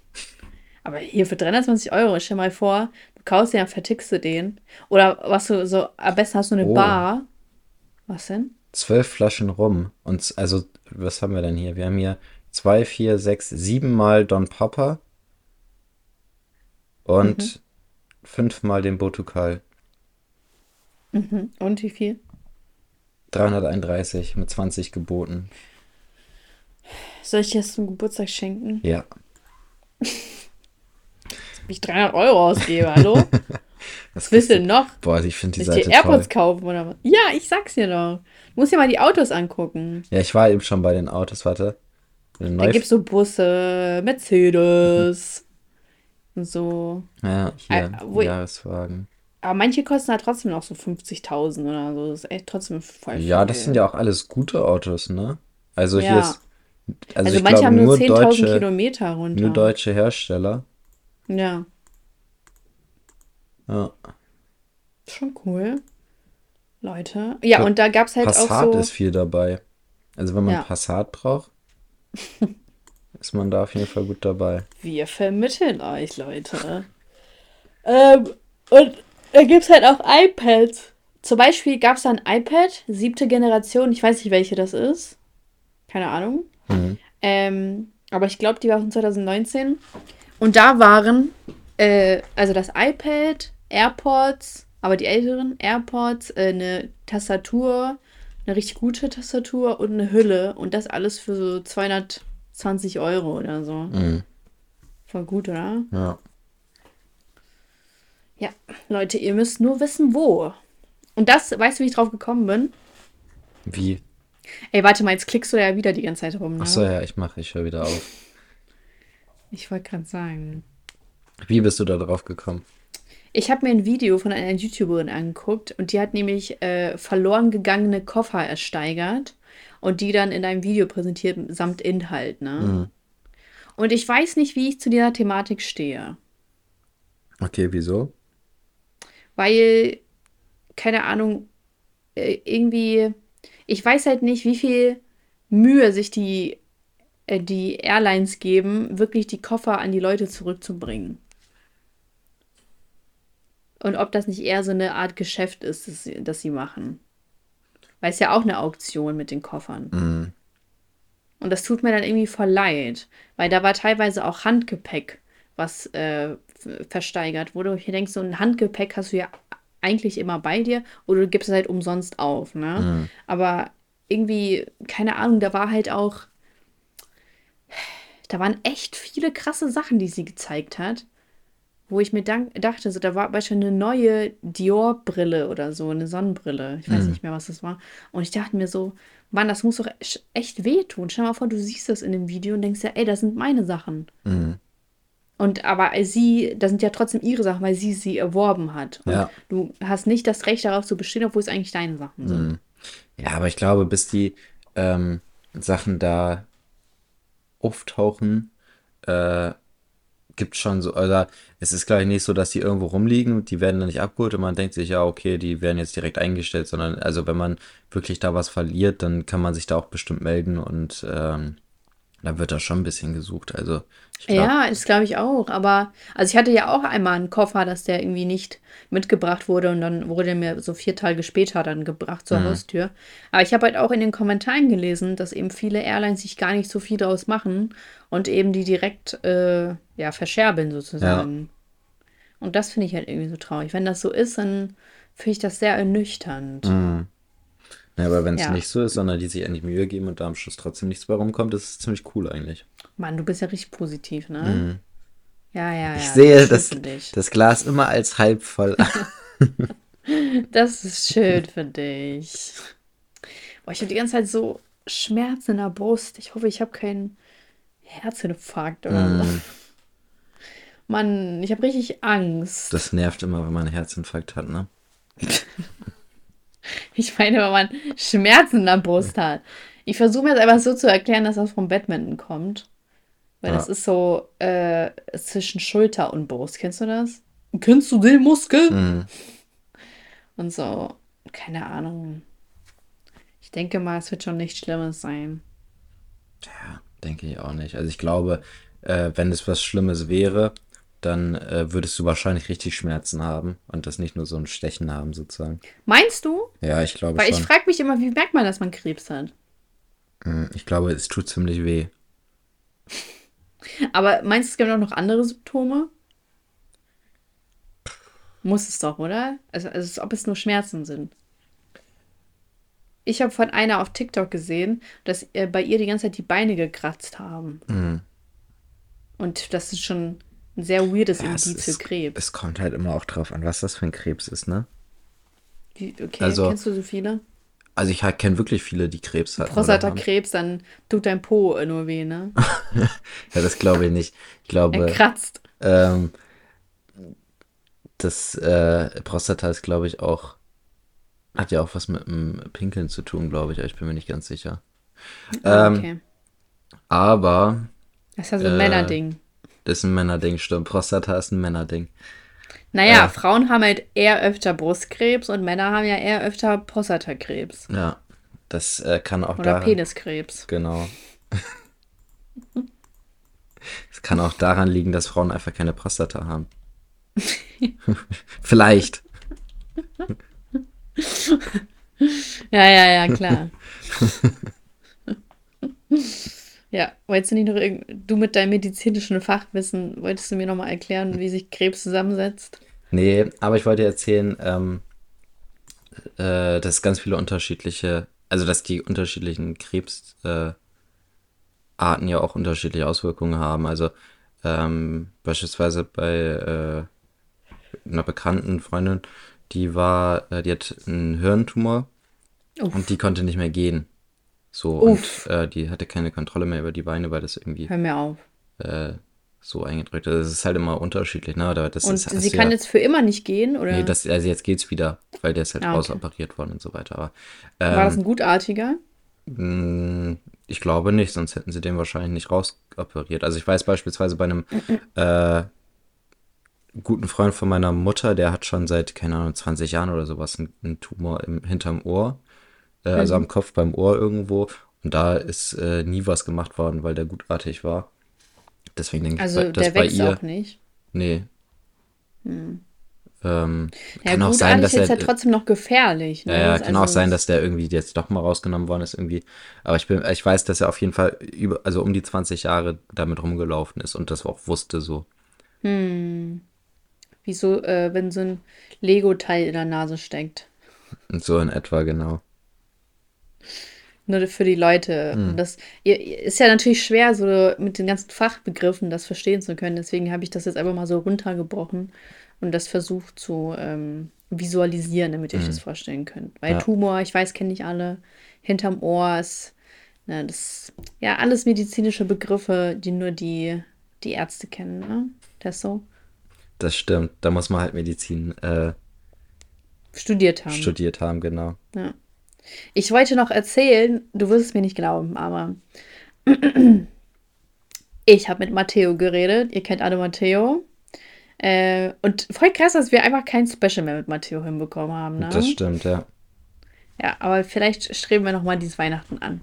Aber hier für 320 Euro, stell mal vor, kaufst den, vertickst du den. Oder was du so, am besten hast du eine oh. Bar. Was denn? Zwölf Flaschen rum. Und also, was haben wir denn hier? Wir haben hier zwei, vier, sechs, sieben Mal Don Papa und mhm. fünfmal den Botukal. Mhm. Und wie viel? 331 mit 20 geboten. Soll ich dir das zum Geburtstag schenken? Ja. (laughs) Wie ich 300 Euro ausgebe, hallo? (laughs) Was willst du denn noch? Boah, ich finde die Soll ich dir AirPods toll. kaufen oder was? Ja, ich sag's dir doch. Du musst dir mal die Autos angucken. Ja, ich war eben schon bei den Autos, warte. Da gibt's so Busse, Mercedes mhm. (laughs) und so. Ja, hier, äh, Jahreswagen. Aber manche kosten halt trotzdem noch so 50.000 oder so. Das ist echt trotzdem voll Ja, viel. das sind ja auch alles gute Autos, ne? Also ja. hier ist also, also manche glaub, haben nur 10.000 Kilometer runter. Nur deutsche Hersteller. Ja. Ja. Schon cool. Leute. Ja, glaub, und da gab es halt Passat auch so... Passat ist viel dabei. Also wenn man ja. Passat braucht, (laughs) ist man da auf jeden Fall gut dabei. Wir vermitteln euch, Leute. ähm, und Da gibt es halt auch iPads. Zum Beispiel gab es da ein iPad, siebte Generation, ich weiß nicht, welche das ist. Keine Ahnung. Mhm. Ähm, aber ich glaube, die war von 2019. Und da waren, äh, also das iPad, AirPods, aber die älteren AirPods, äh, eine Tastatur, eine richtig gute Tastatur und eine Hülle. Und das alles für so 220 Euro oder so. Mhm. Voll gut, oder? Ja. Ja, Leute, ihr müsst nur wissen, wo. Und das, weißt du, wie ich drauf gekommen bin? Wie? Ey, warte mal, jetzt klickst du ja wieder die ganze Zeit rum. Ne? Achso, ja, ich mache, ich höre wieder auf. Ich wollte gerade sagen. Wie bist du da drauf gekommen? Ich habe mir ein Video von einer YouTuberin angeguckt und die hat nämlich äh, verloren gegangene Koffer ersteigert und die dann in einem Video präsentiert samt Inhalt, ne? Mhm. Und ich weiß nicht, wie ich zu dieser Thematik stehe. Okay, wieso? Weil, keine Ahnung, äh, irgendwie ich weiß halt nicht, wie viel Mühe sich die, äh, die Airlines geben, wirklich die Koffer an die Leute zurückzubringen. Und ob das nicht eher so eine Art Geschäft ist, das, das sie machen. Weil es ja auch eine Auktion mit den Koffern. Mhm. Und das tut mir dann irgendwie voll leid, weil da war teilweise auch Handgepäck, was äh, versteigert wurde. Und ich denke, so ein Handgepäck hast du ja eigentlich immer bei dir oder du gibst es halt umsonst auf, ne? Mhm. Aber irgendwie, keine Ahnung, da war halt auch, da waren echt viele krasse Sachen, die sie gezeigt hat, wo ich mir dachte, so, da war beispielsweise eine neue Dior-Brille oder so, eine Sonnenbrille. Ich weiß mhm. nicht mehr, was das war. Und ich dachte mir so, Mann, das muss doch echt wehtun. Stell dir mal vor, du siehst das in dem Video und denkst ja, ey, das sind meine Sachen. Mhm. Und aber sie, das sind ja trotzdem ihre Sachen, weil sie sie erworben hat. Und ja. du hast nicht das Recht darauf zu bestehen, obwohl es eigentlich deine Sachen sind. Mhm. Ja, aber ich glaube, bis die ähm, Sachen da auftauchen, äh, gibt schon so, also es ist glaube ich nicht so, dass die irgendwo rumliegen und die werden dann nicht abgeholt und man denkt sich, ja, okay, die werden jetzt direkt eingestellt, sondern also wenn man wirklich da was verliert, dann kann man sich da auch bestimmt melden und ähm, da wird da schon ein bisschen gesucht. Also glaub, ja, das glaube ich auch. Aber also ich hatte ja auch einmal einen Koffer, dass der irgendwie nicht mitgebracht wurde und dann wurde er mir so vier Tage später dann gebracht zur mhm. Haustür. Aber ich habe halt auch in den Kommentaren gelesen, dass eben viele Airlines sich gar nicht so viel daraus machen und eben die direkt äh, ja verscherbeln sozusagen. Ja. Und das finde ich halt irgendwie so traurig. Wenn das so ist, dann finde ich das sehr ernüchternd. Mhm. Ja, aber wenn es ja. nicht so ist, sondern die sich eigentlich Mühe geben und da am Schluss trotzdem nichts bei rumkommt, das ist ziemlich cool eigentlich. Mann, du bist ja richtig positiv, ne? Mhm. Ja, ja, ich ja. sehe das, das Glas immer als halb voll. (laughs) das ist schön für dich. Boah, ich habe die ganze Zeit so Schmerzen in der Brust. Ich hoffe, ich habe keinen Herzinfarkt oder mm. so. Mann, ich habe richtig Angst. Das nervt immer, wenn man einen Herzinfarkt hat, ne? (laughs) (laughs) Ich meine, wenn man Schmerzen in der Brust hat. Ich versuche mir jetzt einfach so zu erklären, dass das vom Badminton kommt. Weil ja. das ist so äh, zwischen Schulter und Brust. Kennst du das? Kennst du den Muskel? Mhm. Und so, keine Ahnung. Ich denke mal, es wird schon nichts Schlimmes sein. Ja, denke ich auch nicht. Also ich glaube, äh, wenn es was Schlimmes wäre, dann äh, würdest du wahrscheinlich richtig Schmerzen haben und das nicht nur so ein Stechen haben sozusagen. Meinst du? Ja, ich glaube Weil schon. ich frage mich immer, wie merkt man, dass man Krebs hat? Hm, ich glaube, es tut ziemlich weh. (laughs) Aber meinst du, es gibt auch noch andere Symptome? Muss es doch, oder? Also, also als ob es nur Schmerzen sind. Ich habe von einer auf TikTok gesehen, dass äh, bei ihr die ganze Zeit die Beine gekratzt haben. Mhm. Und das ist schon ein sehr weirdes ja, Indiz für Krebs. Es kommt halt immer auch drauf an, was das für ein Krebs ist, ne? Wie, okay, also, kennst du so viele? Also ich halt kenne wirklich viele, die Krebs hatten. Prostatakrebs, dann tut dein Po nur weh, ne? (laughs) ja, das glaube ich nicht. Ich glaube. Er kratzt. Ähm, das äh, Prostata ist, glaube ich, auch. Hat ja auch was mit dem Pinkeln zu tun, glaube ich, aber ich bin mir nicht ganz sicher. Ah, ähm, okay. Aber. Das ist ja so ein äh, Männerding. Das ist ein Männerding, stimmt. Prostata ist ein Männerding. Naja, äh, Frauen haben halt eher öfter Brustkrebs und Männer haben ja eher öfter Prostatakrebs. Ja, das äh, kann auch Oder daran, Peniskrebs. Genau. Es kann auch daran liegen, dass Frauen einfach keine Prostata haben. (laughs) Vielleicht. ja, ja, ja, klar. (laughs) ja, wolltest du nicht noch irgend du mit deinem medizinischen Fachwissen, wolltest du mir noch mal erklären, wie sich Krebs zusammensetzt? Nee, aber ich wollte dir erzählen, ähm, äh, dass ganz viele unterschiedliche, also dass die unterschiedlichen Krebsarten äh, ja auch unterschiedliche Auswirkungen haben. Also ähm, beispielsweise bei äh, einer bekannten Freundin, die war, äh, die hat einen Hirntumor Uff. und die konnte nicht mehr gehen. So, Uff. und äh, die hatte keine Kontrolle mehr über die Beine, weil das irgendwie. Hör mir auf. Äh, so eingedrückt. Das ist halt immer unterschiedlich, ne? Das und ist, sie kann ja, jetzt für immer nicht gehen, oder? Nee, das, also jetzt geht's wieder, weil der ist halt ah, okay. rausoperiert worden und so weiter. Aber, ähm, War das ein gutartiger? Mh, ich glaube nicht, sonst hätten sie den wahrscheinlich nicht rausoperiert. Also ich weiß beispielsweise bei einem äh, guten Freund von meiner Mutter, der hat schon seit, keine Ahnung, 20 Jahren oder sowas einen, einen Tumor im, hinterm Ohr, äh, also mhm. also am Kopf beim Ohr irgendwo. Und da ist äh, nie was gemacht worden, weil der gutartig war. Deswegen denke also ich, dass der wächst bei ihr. auch nicht. Nee. Hm. Ähm, ja, kann gut, auch sein, dass er. ist ja trotzdem noch gefährlich. Ne? Ja, ja, kann also auch sein, dass der irgendwie jetzt doch mal rausgenommen worden ist irgendwie. Aber ich bin, ich weiß, dass er auf jeden Fall über, also um die 20 Jahre damit rumgelaufen ist und das auch wusste so. Hm. Wieso, äh, wenn so ein Lego-Teil in der Nase steckt. Und so in etwa, genau. Nur für die Leute. Hm. Das ist ja natürlich schwer, so mit den ganzen Fachbegriffen das verstehen zu können. Deswegen habe ich das jetzt einfach mal so runtergebrochen und das versucht zu ähm, visualisieren, damit ihr euch das hm. vorstellen könnt. Weil ja. Tumor, ich weiß, kenne ich alle. Hinterm Ohr ist, ne, das, ja, alles medizinische Begriffe, die nur die, die Ärzte kennen, ne? Das so. Das stimmt. Da muss man halt Medizin äh, studiert haben. Studiert haben, genau. Ja. Ich wollte noch erzählen, du wirst es mir nicht glauben, aber (clears throat) ich habe mit Matteo geredet. Ihr kennt alle Matteo. Äh, und voll krass, dass wir einfach kein Special mehr mit Matteo hinbekommen haben. Ne? Das stimmt, ja. Ja, aber vielleicht streben wir nochmal dieses Weihnachten an.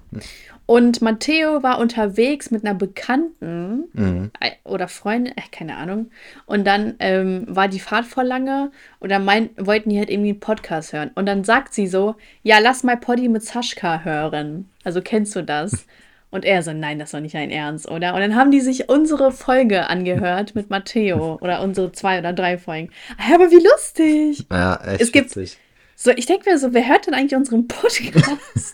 Und Matteo war unterwegs mit einer Bekannten mhm. Äh, oder Freundin, äh, keine Ahnung. Und dann ähm, war die Fahrt voll lange und dann mein, wollten die halt irgendwie einen Podcast hören. Und dann sagt sie so: Ja, lass mal Poddy mit Saschka hören. Also kennst du das? (laughs) Und er so, nein, das ist doch nicht ein Ernst, oder? Und dann haben die sich unsere Folge angehört mit Matteo (laughs) oder unsere zwei oder drei Folgen. Aber wie lustig! Ja, echt es gibt, witzig. So, ich denke mir so, wer hört denn eigentlich unseren Podcast? (laughs)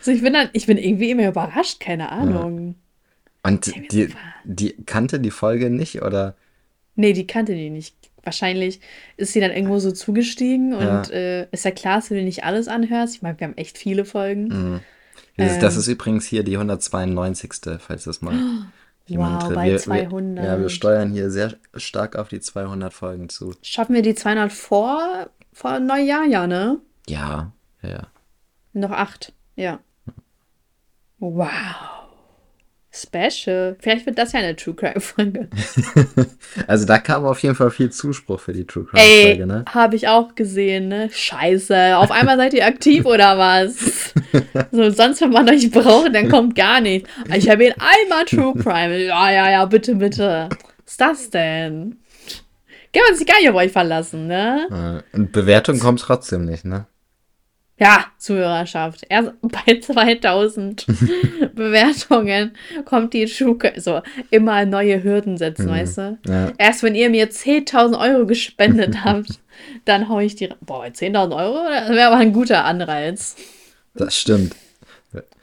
so, ich bin dann, ich bin irgendwie immer überrascht, keine Ahnung. Ja. Und die, die kannte die Folge nicht, oder? Nee, die kannte die nicht. Wahrscheinlich ist sie dann irgendwo so zugestiegen und ja. äh, ist ja klar, dass du dir nicht alles anhörst. Ich meine, wir haben echt viele Folgen. Mhm. Das, ähm, das, ist übrigens hier die 192. falls das mal (gasps) wow, bei wir, 200. Wir, ja, wir steuern hier sehr stark auf die 200 Folgen zu. Schaffen wir die 200 vor, vor Neujahr, ja, ne? Ja, ja, ja. Noch acht, ja. Wow. Special. Vielleicht wird das ja eine True Crime Folge. (laughs) also da kam auf jeden Fall viel Zuspruch für die True Crime Folge, Ey, ne? Habe ich auch gesehen, ne? Scheiße. Auf einmal seid ihr aktiv oder was? (laughs) so, sonst, wenn man euch braucht, dann kommt gar nichts. Ich habe ihn einmal True Crime. Ja, ja, ja, bitte, bitte. Was ist das denn? Kann man sich gar nicht auf euch verlassen, ne? Und Bewertung kommt trotzdem nicht, ne? Ja, Zuhörerschaft. Erst (laughs) bei 2000 (laughs) Bewertungen kommt die Schuke, so immer neue Hürden setzen, mhm. weißt du? Ja. Erst wenn ihr mir 10.000 Euro gespendet (laughs) habt, dann hau ich die. Boah, 10.000 Euro? Das wäre aber ein guter Anreiz. Das stimmt.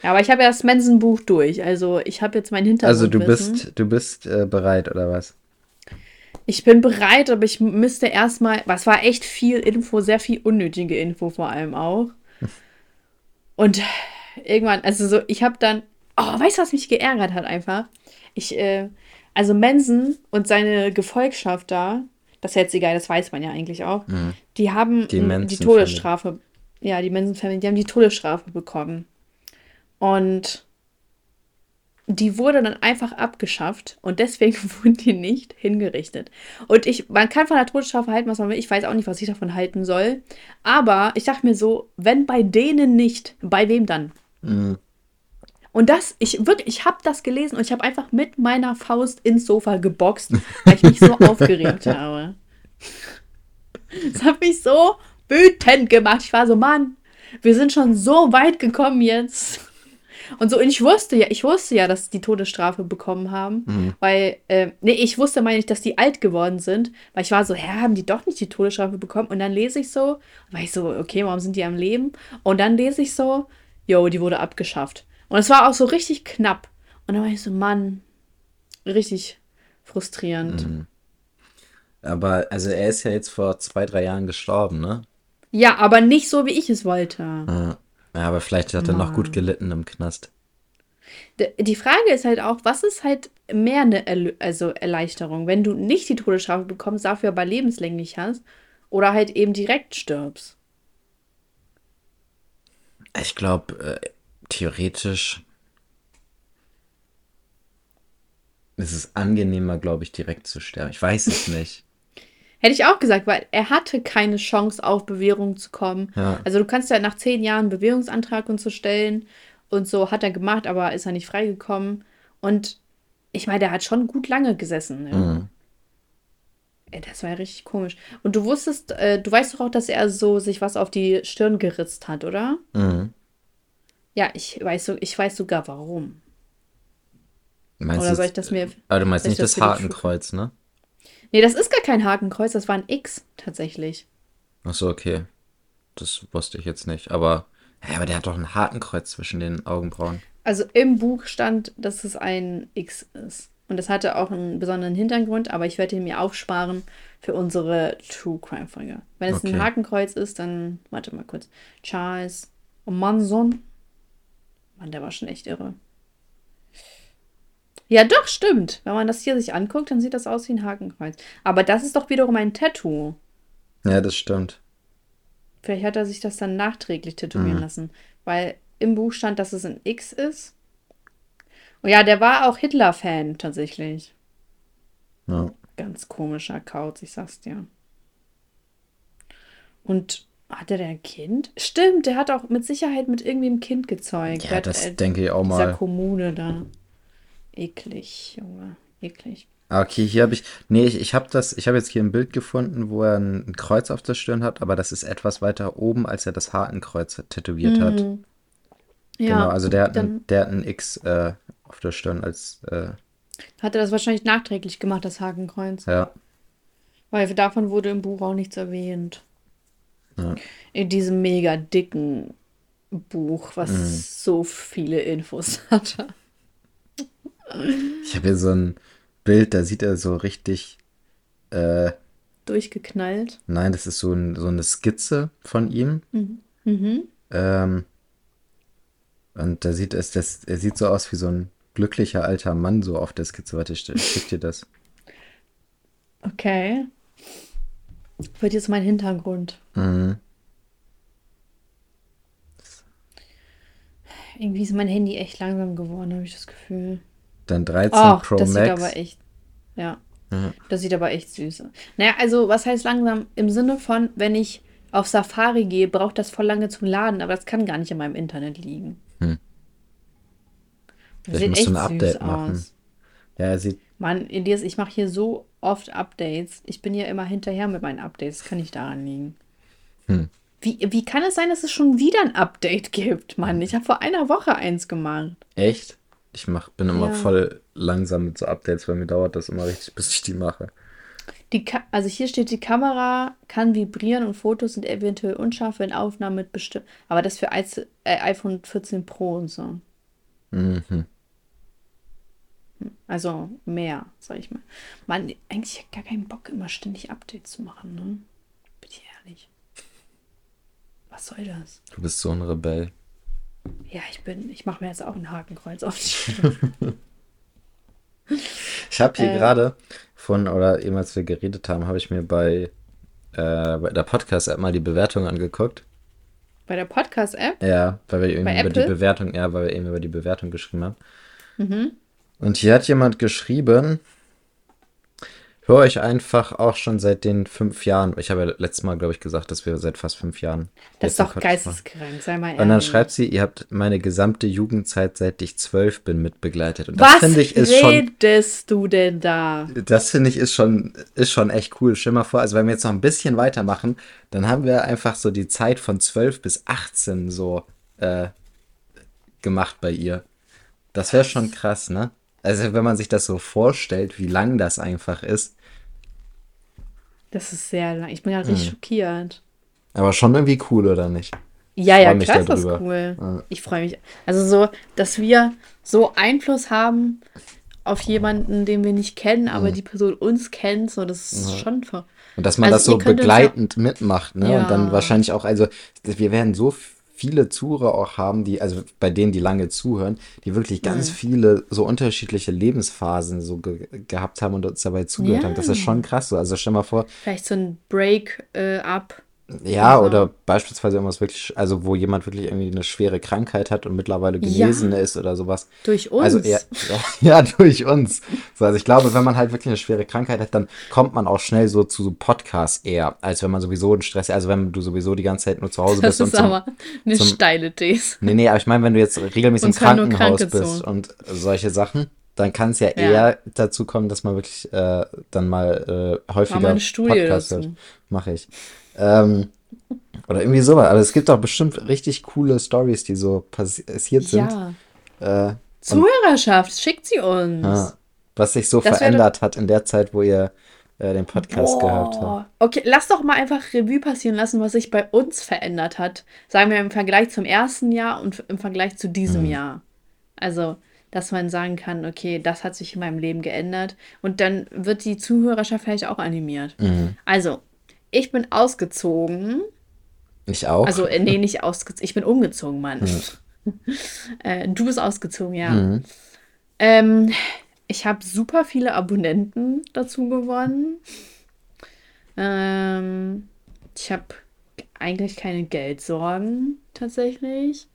Ja, aber ich habe ja das Mensenbuch durch. Also ich habe jetzt mein Hintergrund. Also du bist, du bist äh, bereit, oder was? Ich bin bereit, aber ich müsste erstmal. Was war echt viel Info, sehr viel unnötige Info vor allem auch. Und irgendwann, also so, ich habe dann, oh, weißt du, was mich geärgert hat einfach? Ich, äh, also Mensen und seine Gefolgschaft da, das ist jetzt egal, das weiß man ja eigentlich auch, mhm. die haben die, die Todesstrafe, ja, die Mensen-Family, die haben die Todesstrafe bekommen. Und die wurde dann einfach abgeschafft und deswegen (laughs) wurden die nicht hingerichtet. Und ich, man kann von der Todesstrafe halten, was man will. Ich weiß auch nicht, was ich davon halten soll. Aber ich dachte mir so, wenn bei denen nicht, bei wem dann? Mhm. Und das, ich wirklich, ich habe das gelesen und ich habe einfach mit meiner Faust ins Sofa geboxt, weil ich mich so (laughs) aufgeregt habe. Das hat mich so wütend gemacht. Ich war so, Mann, wir sind schon so weit gekommen jetzt. Und so, und ich wusste ja, ich wusste ja, dass die Todesstrafe bekommen haben, mhm. weil, äh, nee, ich wusste meine ich, dass die alt geworden sind, weil ich war so, hä, haben die doch nicht die Todesstrafe bekommen? Und dann lese ich so, war ich so, okay, warum sind die am Leben? Und dann lese ich so, yo, die wurde abgeschafft. Und es war auch so richtig knapp. Und dann war ich so, Mann, richtig frustrierend. Mhm. Aber, also er ist ja jetzt vor zwei, drei Jahren gestorben, ne? Ja, aber nicht so, wie ich es wollte. Ja, aber vielleicht hat er noch gut gelitten im Knast. Die Frage ist halt auch, was ist halt mehr eine Erl also Erleichterung, wenn du nicht die Todesstrafe bekommst, dafür aber lebenslänglich hast oder halt eben direkt stirbst? Ich glaube, äh, theoretisch ist es angenehmer, glaube ich, direkt zu sterben. Ich weiß es nicht. Hätte ich auch gesagt, weil er hatte keine Chance, auf Bewährung zu kommen. Ja. Also du kannst ja nach zehn Jahren einen Bewährungsantrag und so stellen und so hat er gemacht, aber ist er nicht freigekommen. Und ich meine, der hat schon gut lange gesessen. Ja. Mhm. Das war ja richtig komisch. Und du wusstest, äh, du weißt doch auch, dass er so sich was auf die Stirn geritzt hat, oder? Mhm. Ja, ich weiß, so, ich weiß sogar warum. Meinst oder soll ich das mir. Aber du meinst nicht das, das Hakenkreuz, ne? Nee, das ist gar kein Hakenkreuz, das war ein X tatsächlich. Ach so, okay. Das wusste ich jetzt nicht. Aber, ja, aber der hat doch ein Hakenkreuz zwischen den Augenbrauen. Also im Buch stand, dass es ein X ist. Und das hatte auch einen besonderen Hintergrund, aber ich werde ihn mir aufsparen für unsere True Crime Folge. Wenn es okay. ein Hakenkreuz ist, dann, warte mal kurz. Charles Manson. Mann, der war schon echt irre. Ja, doch, stimmt. Wenn man das hier sich anguckt, dann sieht das aus wie ein Hakenkreuz. Aber das ist doch wiederum ein Tattoo. Ja, das stimmt. Vielleicht hat er sich das dann nachträglich tätowieren mhm. lassen. Weil im Buch stand, dass es ein X ist. Und ja, der war auch Hitler-Fan tatsächlich. Ja. Ganz komischer Kauz, ich sag's dir. Und hatte der ein Kind? Stimmt, der hat auch mit Sicherheit mit irgendwie einem Kind gezeugt. Ja, das hat, denke ich auch mal. Dieser Kommune da. Eklig, Junge. Eklig. Okay, hier habe ich. Nee, ich, ich habe das. Ich habe jetzt hier ein Bild gefunden, wo er ein, ein, Kreuz auf der Stirn hat, aber das ist etwas weiter oben, als er das Hakenkreuz tätowiert mhm. hat. Ja, genau, also der hat, ein, der hat ein X äh, auf der Stirn als. Äh, hat er das wahrscheinlich nachträglich gemacht, das Hakenkreuz? Ja. Weil davon wurde im Buch auch nichts erwähnt. Ja. In diesem mega dicken Buch, was mhm. so viele Infos (laughs) hatte. Ich habe hier so ein Bild, da sieht er so richtig. Äh, Durchgeknallt. Nein, das ist so, ein, so eine Skizze von ihm. Mhm. Mhm. Ähm, und da sieht es, das, er sieht so aus wie so ein glücklicher alter Mann so auf der Skizze. Warte, ich schick dir das. Okay. Wird jetzt mein Hintergrund. Mhm. Irgendwie ist mein Handy echt langsam geworden, habe ich das Gefühl. Dann 13 oh, Pro das Max. Sieht aber echt, ja. ja. Das sieht aber echt süß aus. Naja, also was heißt langsam? Im Sinne von, wenn ich auf Safari gehe, braucht das voll lange zum Laden, aber das kann gar nicht in meinem Internet liegen. Hm. Vielleicht musst du ein Update machen. Aus. Ja, er sieht. Mann, Elias, ich mache hier so oft Updates. Ich bin ja immer hinterher mit meinen Updates. Das kann nicht daran liegen. Hm. Wie, wie kann es sein, dass es schon wieder ein Update gibt, Mann? Ich habe vor einer Woche eins gemacht. Echt? Ich mach, bin immer ja. voll langsam mit so Updates, weil mir dauert das immer richtig, bis ich die mache. Die also hier steht, die Kamera kann vibrieren und Fotos sind eventuell unscharf, wenn Aufnahmen mit bestimmt. Aber das für äh, iPhone 14 Pro und so. Mhm. Also mehr, sag ich mal. Man, eigentlich hat gar keinen Bock, immer ständig Updates zu machen, ne? Bin ich ehrlich. Was soll das? Du bist so ein Rebell. Ja, ich bin, ich mache mir jetzt auch ein Hakenkreuz auf die (laughs) Stirn. ich habe hier äh, gerade von, oder eben als wir geredet haben, habe ich mir bei, äh, bei der Podcast-App mal die Bewertung angeguckt. Bei der Podcast-App? Ja, weil wir irgendwie über die Bewertung, ja, weil wir eben über die Bewertung geschrieben haben. Mhm. Und hier hat jemand geschrieben, höre euch einfach auch schon seit den fünf Jahren. Ich habe ja letztes Mal, glaube ich, gesagt, dass wir seit fast fünf Jahren. Das ist doch geisteskrank, sei mal ehrlich. Und dann schreibt sie, ihr habt meine gesamte Jugendzeit, seit ich zwölf bin, mitbegleitet. Und das finde ich ist redest schon, du denn da? Das finde ich ist schon, ist schon echt cool. Stell mal vor, also wenn wir jetzt noch ein bisschen weitermachen, dann haben wir einfach so die Zeit von zwölf bis 18 so äh, gemacht bei ihr. Das wäre schon krass, ne? Also wenn man sich das so vorstellt, wie lang das einfach ist. Das ist sehr lang. Ich bin ja richtig hm. schockiert. Aber schon irgendwie cool, oder nicht? Ja, ja, klar ist das cool. Ja. Ich freue mich. Also so, dass wir so Einfluss haben auf jemanden, den wir nicht kennen, aber mhm. die Person uns kennt, so das ist ja. schon ver Und dass man also das so begleitend ja mitmacht, ne? Und dann wahrscheinlich auch, also wir werden so viele Zuhörer auch haben, die, also bei denen, die lange zuhören, die wirklich ganz mhm. viele so unterschiedliche Lebensphasen so ge gehabt haben und uns dabei zugehört ja. haben. Das ist schon krass so. Also stell mal vor. Vielleicht so ein Break-up. Ja, also. oder beispielsweise irgendwas wirklich, also wo jemand wirklich irgendwie eine schwere Krankheit hat und mittlerweile genesen ja. ist oder sowas. Durch uns. Also eher, ja, (laughs) ja, durch uns. So, also ich glaube, wenn man halt wirklich eine schwere Krankheit hat, dann kommt man auch schnell so zu so Podcasts eher, als wenn man sowieso einen Stress, also wenn du sowieso die ganze Zeit nur zu Hause das bist. Das ist und zum, aber eine zum, steile These. Nee, nee, aber ich meine, wenn du jetzt regelmäßig im Krankenhaus bist und solche Sachen, dann kann es ja, ja, eher dazu kommen, dass man wirklich äh, dann mal äh, häufiger Podcasts hört. Mache ich. Ähm, oder irgendwie sowas. Aber es gibt auch bestimmt richtig coole Stories, die so passiert sind. Ja. Äh, Zuhörerschaft, schickt sie uns. Ja, was sich so das verändert hat in der Zeit, wo ihr äh, den Podcast Boah. gehört habt. Okay, lass doch mal einfach Revue passieren lassen, was sich bei uns verändert hat. Sagen wir im Vergleich zum ersten Jahr und im Vergleich zu diesem mhm. Jahr. Also, dass man sagen kann, okay, das hat sich in meinem Leben geändert. Und dann wird die Zuhörerschaft vielleicht auch animiert. Mhm. Also, ich bin ausgezogen. Ich auch? Also, äh, nee, nicht ausgezogen. Ich bin umgezogen, Mann. Ja. (laughs) äh, du bist ausgezogen, ja. Mhm. Ähm, ich habe super viele Abonnenten dazu gewonnen. Ähm, ich habe eigentlich keine Geldsorgen tatsächlich.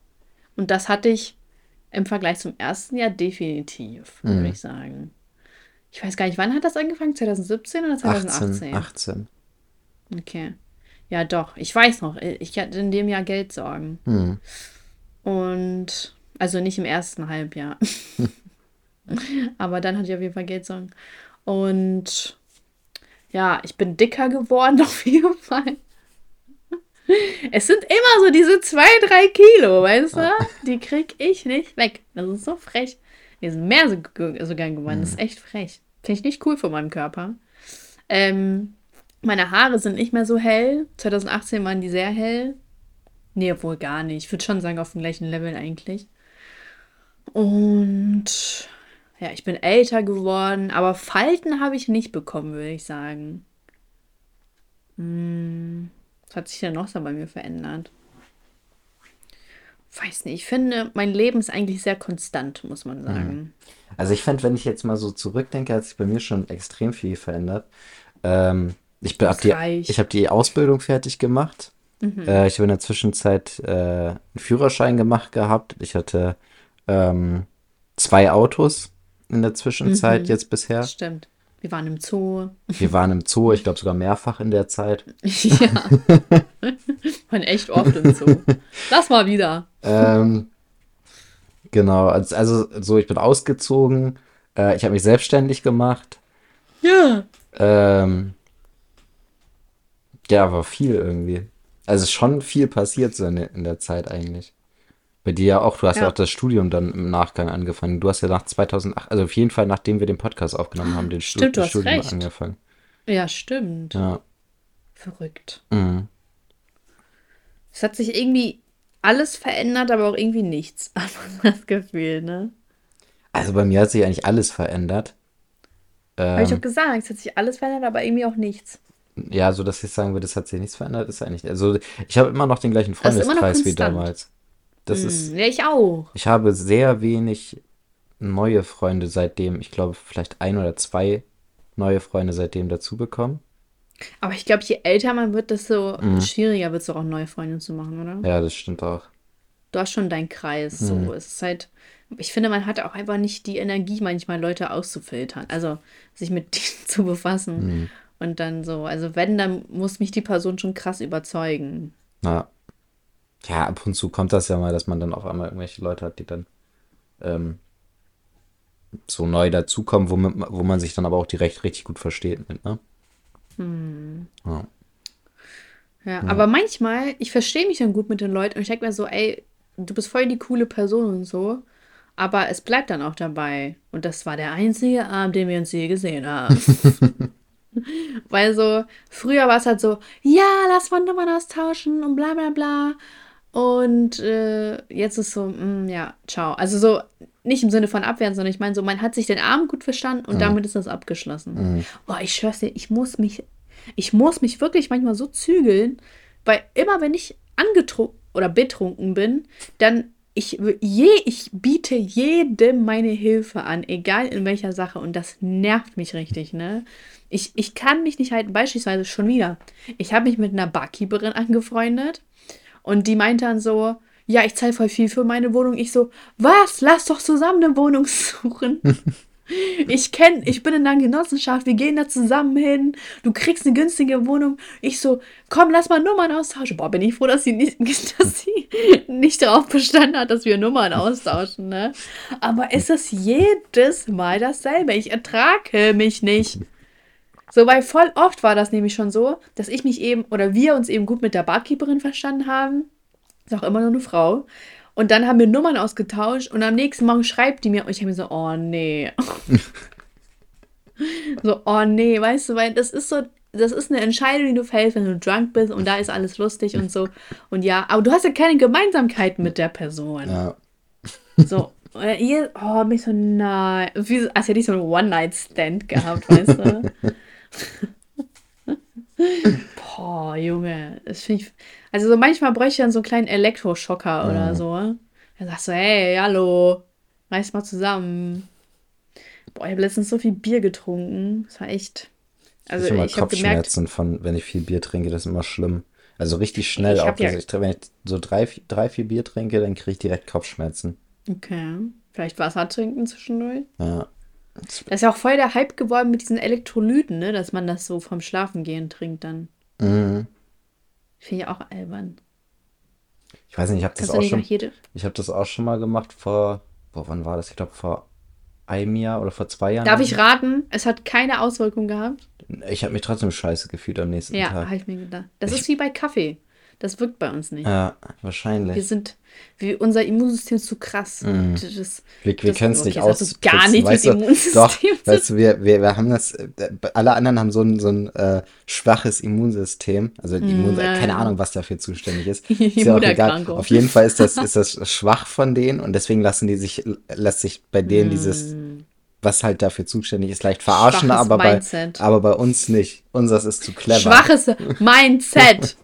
Und das hatte ich im Vergleich zum ersten Jahr definitiv, mhm. würde ich sagen. Ich weiß gar nicht, wann hat das angefangen? 2017 oder 2018? 18. 18. Okay. Ja, doch. Ich weiß noch. Ich hatte in dem Jahr Geldsorgen. Hm. Und also nicht im ersten Halbjahr. (laughs) Aber dann hatte ich auf jeden Fall Geldsorgen. Und ja, ich bin dicker geworden (laughs) auf jeden Fall. Es sind immer so diese zwei, drei Kilo, weißt du? Die krieg ich nicht weg. Das ist so frech. Die sind mehr sogar geworden. Das ist hm. echt frech. Finde ich nicht cool von meinem Körper. Ähm, meine Haare sind nicht mehr so hell. 2018 waren die sehr hell. Nee, wohl gar nicht. Ich würde schon sagen, auf dem gleichen Level eigentlich. Und ja, ich bin älter geworden, aber Falten habe ich nicht bekommen, würde ich sagen. Hm, was hat sich denn noch so bei mir verändert? Weiß nicht, ich finde, mein Leben ist eigentlich sehr konstant, muss man sagen. Also ich finde, wenn ich jetzt mal so zurückdenke, hat sich bei mir schon extrem viel verändert. Ähm, ich habe die, hab die Ausbildung fertig gemacht. Mhm. Äh, ich habe in der Zwischenzeit äh, einen Führerschein gemacht gehabt. Ich hatte ähm, zwei Autos in der Zwischenzeit mhm. jetzt bisher. Stimmt. Wir waren im Zoo. Wir waren im Zoo, ich glaube sogar mehrfach in der Zeit. (laughs) ja. waren echt oft im Zoo. Lass mal wieder. Ähm, genau, also, also so, ich bin ausgezogen. Äh, ich habe mich selbstständig gemacht. Ja. Ähm, ja, aber viel irgendwie. Also schon viel passiert so in, in der Zeit eigentlich. Bei dir ja auch, du hast ja. ja. auch das Studium dann im Nachgang angefangen. Du hast ja nach 2008, also auf jeden Fall nachdem wir den Podcast aufgenommen haben, den stimmt, Stu Studium recht. angefangen. Ja, stimmt. Ja. Verrückt. Mhm. Es hat sich irgendwie alles verändert, aber auch irgendwie nichts. (laughs) Das Gefühl, ne? Also bei mir hat sich eigentlich alles verändert. Ähm, Habe ich doch gesagt, es hat sich alles verändert, aber irgendwie auch nichts ja, so dass ich sagen würde, es hat sich nichts verändert, ist eigentlich. Also ich habe immer noch den gleichen Freundeskreis wie damals. Das hm, ist. Ja, ich auch. Ich habe sehr wenig neue Freunde seitdem, ich glaube, vielleicht ein oder zwei neue Freunde seitdem dazu bekommen. Aber ich glaube, je älter man wird, desto mhm. schwieriger wird es auch, neue Freunde zu machen, oder? Ja, das stimmt auch. du hast schon deinen Kreis. So, Mhm. es ist halt, ich finde, man hat auch einfach nicht die Energie, manchmal Leute auszufiltern. Also sich mit (laughs) denen zu befassen. Und dann so, also wenn, dann muss mich die Person schon krass überzeugen. Ja. Ja, ab und zu kommt das ja mal, dass man dann auf einmal irgendwelche Leute hat, die dann ähm, so neu dazukommen, womit, wo man sich dann aber auch direkt richtig gut versteht mit, ne? Ja. Ja, aber manchmal, ich verstehe mich dann gut mit den Leuten und ich denke mir so, ey, du bist voll die coole Person und so. Aber es bleibt dann auch dabei. Und das war der einzige Abend, den wir uns je gesehen haben. (laughs) (laughs) Weil so, früher war es halt so, ja, lass mal Nummern austauschen und bla bla bla. Und äh, jetzt ist so, mm, ja, ciao. Also so, nicht im Sinne von abwehren, sondern ich meine so, man hat sich den Abend gut verstanden und damit ist das abgeschlossen. Oh, ich schwör's dir, ich muss mich, ich muss mich wirklich manchmal so zügeln, weil immer wenn ich angetrunken oder betrunken bin, dann ich, je, ich biete jedem meine Hilfe an, egal in welcher Sache. Und das nervt mich richtig, ne? Ich, ich kann mich nicht halten. Beispielsweise schon wieder. Ich habe mich mit einer Barkeeperin angefreundet und die meinte dann so, ja, ich zahle voll viel für meine Wohnung. Ich so, was? Lass doch zusammen eine Wohnung (laughs) suchen. (laughs) Ich kenne, ich bin in einer Genossenschaft, wir gehen da zusammen hin, du kriegst eine günstige Wohnung. Ich so, komm, lass mal Nummern austauschen. Boah, bin ich froh, dass sie nicht, (laughs) dass sie nicht darauf bestanden hat, dass wir Nummern austauschen, ne? Aber ist jedes Mal dasselbe. Ich ertrage mich nicht. So, weil voll oft war das nämlich schon so, dass ich mich eben oder wir uns eben gut mit der Barkeeperin verstanden haben. Ist auch immer nur eine Frau. Und dann haben wir Nummern ausgetauscht und am nächsten Morgen schreibt die mir und ich habe mir so, oh nee. (laughs) so, oh nee, weißt du, weil das ist so, das ist eine Entscheidung, die du fällst, wenn du drunk bist und da ist alles lustig und so. Und ja, aber du hast ja keine Gemeinsamkeiten mit der Person. Ja. So, äh, ihr, oh, mich so, nein. Wie, als hätte ich so einen One-Night-Stand gehabt, weißt du? (laughs) Boah, Junge, das finde ich. Also, so manchmal bräuchte ich dann so einen kleinen Elektroschocker oder so. Dann sagst du, hey, hallo, reiß mal zusammen. Boah, ich habe letztens so viel Bier getrunken. Das war echt. Also, ich habe habe gemerkt, Kopfschmerzen von, wenn ich viel Bier trinke, das ist immer schlimm. Also richtig schnell Ich auch. ja- ich, wenn ich so drei, vier- drei, vier Bier trinke, dann kriege ich direkt Kopfschmerzen. okay, vielleicht Wasser trinken zwischendurch. Ja. Das ist ja auch voll der Hype geworden mit diesen Elektrolyten, ne? Dass man das so vom Schlafengehen trinkt dann. Mhm. Finde ich auch albern. Ich weiß nicht, ich habe das auch schon, ich habe das auch schon mal gemacht vor, boah, wann war das? Ich glaube vor einem Jahr oder vor zwei Jahren. Darf ich raten? Es hat keine Auswirkung gehabt. Ich habe mich trotzdem scheiße gefühlt am nächsten Ja, Tag. habe ich mir gedacht. Das ist wie bei Kaffee. Das wirkt bei uns nicht. Ja, Wir wahrscheinlich. sind, wir, unser Immunsystem ist zu krass. Mhm. Das, Wir, wir können es okay, nicht aus. gar nichts weißt mit du, Immunsystem Doch, (laughs) weißt du, wir, wir, wir haben das, äh, alle anderen haben so ein, so ein äh, schwaches Immunsystem. Also Immun, keine. Ahnung, was dafür zuständig ist. (laughs) Ist ja auch egal. Auf jeden Fall ist das, (laughs) ist das schwach von denen und deswegen lassen die sich, lässt sich bei denen dieses, was halt dafür zuständig ist, leicht verarschen, Mm. Schwaches aber bei, aber bei uns nicht. Unseres ist zu clever. Schwaches Mindset.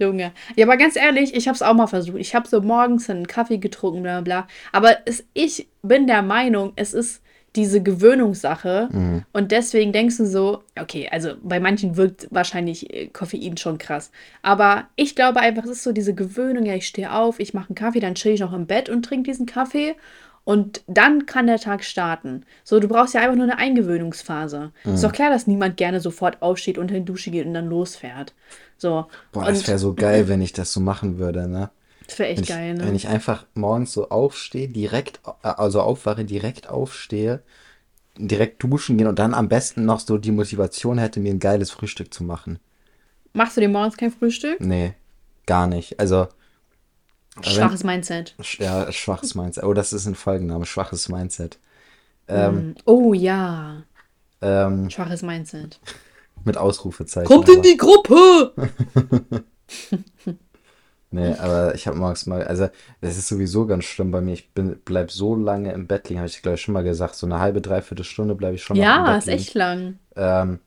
Junge. Ja, aber ganz ehrlich, ich habe es auch mal versucht. Ich habe so morgens einen Kaffee getrunken, bla bla. Aber es, ich bin der Meinung, es ist diese Gewöhnungssache. Mhm. Und deswegen denkst du so, okay, also bei manchen wirkt wahrscheinlich äh, Koffein schon krass. Aber ich glaube einfach, es ist so diese Gewöhnung, ja, ich stehe auf, ich mache einen Kaffee, dann chill ich noch im Bett und trinke diesen Kaffee. Und dann kann der Tag starten. So, du brauchst ja einfach nur eine Eingewöhnungsphase. Mhm. Ist doch klar, dass niemand gerne sofort aufsteht, unter die Dusche geht und dann losfährt. So. Boah, und das wäre so geil, wenn ich das so machen würde, ne? das wäre Wenn echt ich, geil, wenn ne? ich einfach morgens so aufstehe, direkt, äh, also aufwache, direkt aufstehe, direkt duschen gehen und dann am besten noch so die Motivation hätte, mir ein geiles Frühstück zu machen. Machst du dir morgens kein Frühstück? Nee, gar nicht. Also, wenn- Schwaches Mindset. ja, schwaches Mindset. Oh, das ist ein Folgenname, schwaches Mindset. Ähm, Oh ja, ähm, schwaches Mindset. mit Ausrufezeichen. Kommt in aber- die Gruppe! (laughs) (laughs) Nee, aber ich habe morgens mal, also das ist sowieso ganz schlimm bei mir. Ich bin, bleib so lange im Bett liegen, habe ich glaube ich schon mal gesagt. So eine halbe, dreiviertel Stunde bleibe ich schon noch im Ja, Bett ist liegen, echt lang. ähm,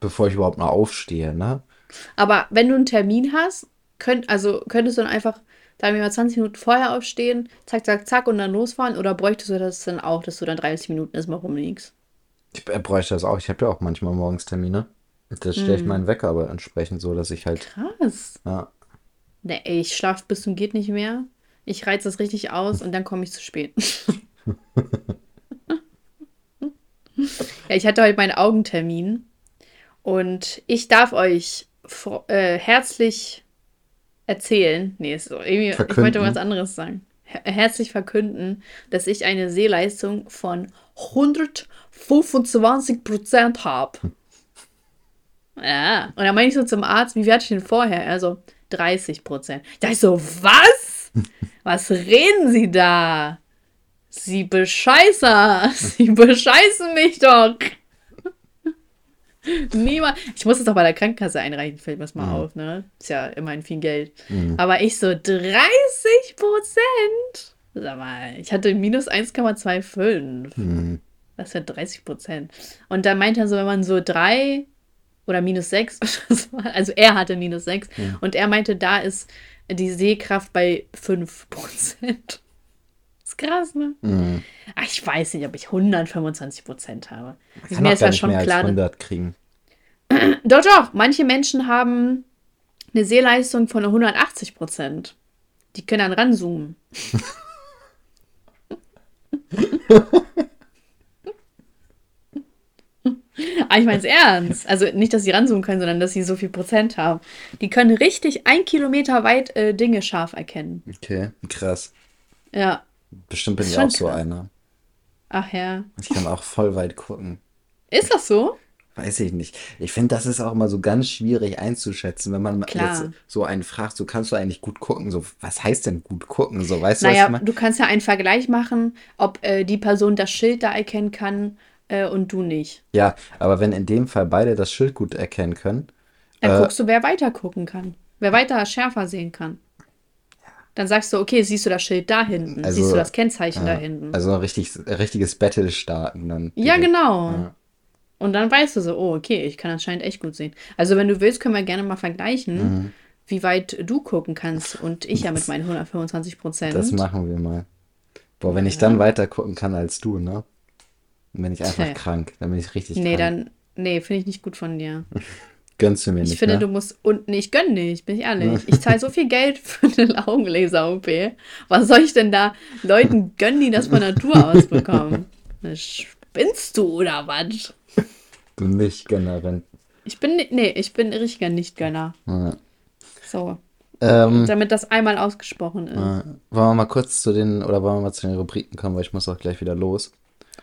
bevor ich überhaupt mal aufstehe, ne? Aber wenn du einen Termin hast, könnt, also könntest du dann einfach, sagen wir mal, 20 Minuten vorher aufstehen, zack, zack, zack und dann losfahren? Oder bräuchtest du das dann auch, dass du dann 30 Minuten erstmal rumliegst? Ich äh, bräuchte das auch. Ich habe ja auch manchmal morgens Termine. Das stelle ich meinen Wecker aber entsprechend so, dass ich halt, Krass. ja, Ne, ey, ich schlaf bis zum geht nicht mehr. Ich reize das richtig aus und dann komme ich zu spät. (laughs) ja, ich hatte heute meinen Augentermin und ich darf euch äh, herzlich erzählen. Nee, ist so, irgendwie, ich wollte was anderes sagen. Her herzlich verkünden, dass ich eine Sehleistung von 125% habe. (laughs) Ja, und dann meine ich so zum Arzt, wie werde ich denn vorher? Also 30 Prozent. Da ich so, was? (laughs) Was reden Sie da? Sie bescheißer. (laughs) Sie bescheißen mich doch. Niemand. Ich muss es doch bei der Krankenkasse einreichen, fällt mir das mal mhm. auf, ne? Ist ja immerhin viel Geld. Mhm. Aber ich so 30 Prozent. Sag mal, ich hatte minus 1,25. Mhm. Das wäre 30 Prozent. Und da meint er so, wenn man so drei oder minus 6, also er hatte minus 6 mhm. und er meinte, da ist die Sehkraft bei 5 Prozent. Ist krass, ne? Mhm. Ach, ich weiß nicht, ob ich 125 Prozent habe. Also mir ist ja schon klar. 100 kriegen. (clears throat) Doch, doch. Manche Menschen haben eine Sehleistung von 180 Prozent. Die können dann ranzoomen. Aber (laughs) ich meine es ernst. Also nicht, dass sie ranzoomen können, sondern dass sie so viel Prozent haben. Die können richtig ein Kilometer weit äh, Dinge scharf erkennen. Okay, krass. Ja. Bestimmt bin ich auch so einer. Ach ja. Ich kann auch voll weit gucken. Ist das so? Weiß ich nicht. Ich finde, das ist auch immer so ganz schwierig einzuschätzen, wenn man Klar. jetzt so einen fragt, so kannst du eigentlich gut gucken? So, was heißt denn gut gucken? So, weißt naja, du, was ich du kannst ja einen Vergleich machen, ob äh, die Person das Schild da erkennen kann äh, und du nicht. Ja, aber wenn in dem Fall beide das Schild gut erkennen können. Dann äh, guckst du, wer weiter gucken kann. Wer weiter schärfer sehen kann. Dann sagst du, okay, siehst du das Schild da hinten? Also, siehst du das Kennzeichen ja, da hinten? Also ein richtig, richtiges Battle starten dann. Ja, genau. Ja. Und dann weißt du so, oh, okay, ich kann anscheinend echt gut sehen. Also wenn du willst, können wir gerne mal vergleichen, mhm. wie weit du gucken kannst und ich ja mit meinen 125 Prozent. Das machen wir mal. Boah, wenn ich dann weiter gucken kann als du, ne? Dann bin ich einfach Tja. krank. Dann bin ich richtig nee, krank. Nee, dann, nee, finde ich nicht gut von dir. (laughs) Gönnst du mir ich nicht. Ich finde, ne? du musst, und nee, ich gönne nicht, bin ich ehrlich. Ich zahle so viel Geld für eine Augenlaser-OP. Was soll ich denn da Leuten gönnen, die das von Natur aus bekommen? Spinnst du oder was? Du Nicht-Gönnerin. Ich bin, nee, ich bin richtiger Nicht-Gönner. Ja. So. Ähm, damit das einmal ausgesprochen ist. Äh, wollen wir mal kurz zu den, oder wollen wir mal zu den Rubriken kommen, weil ich muss auch gleich wieder los.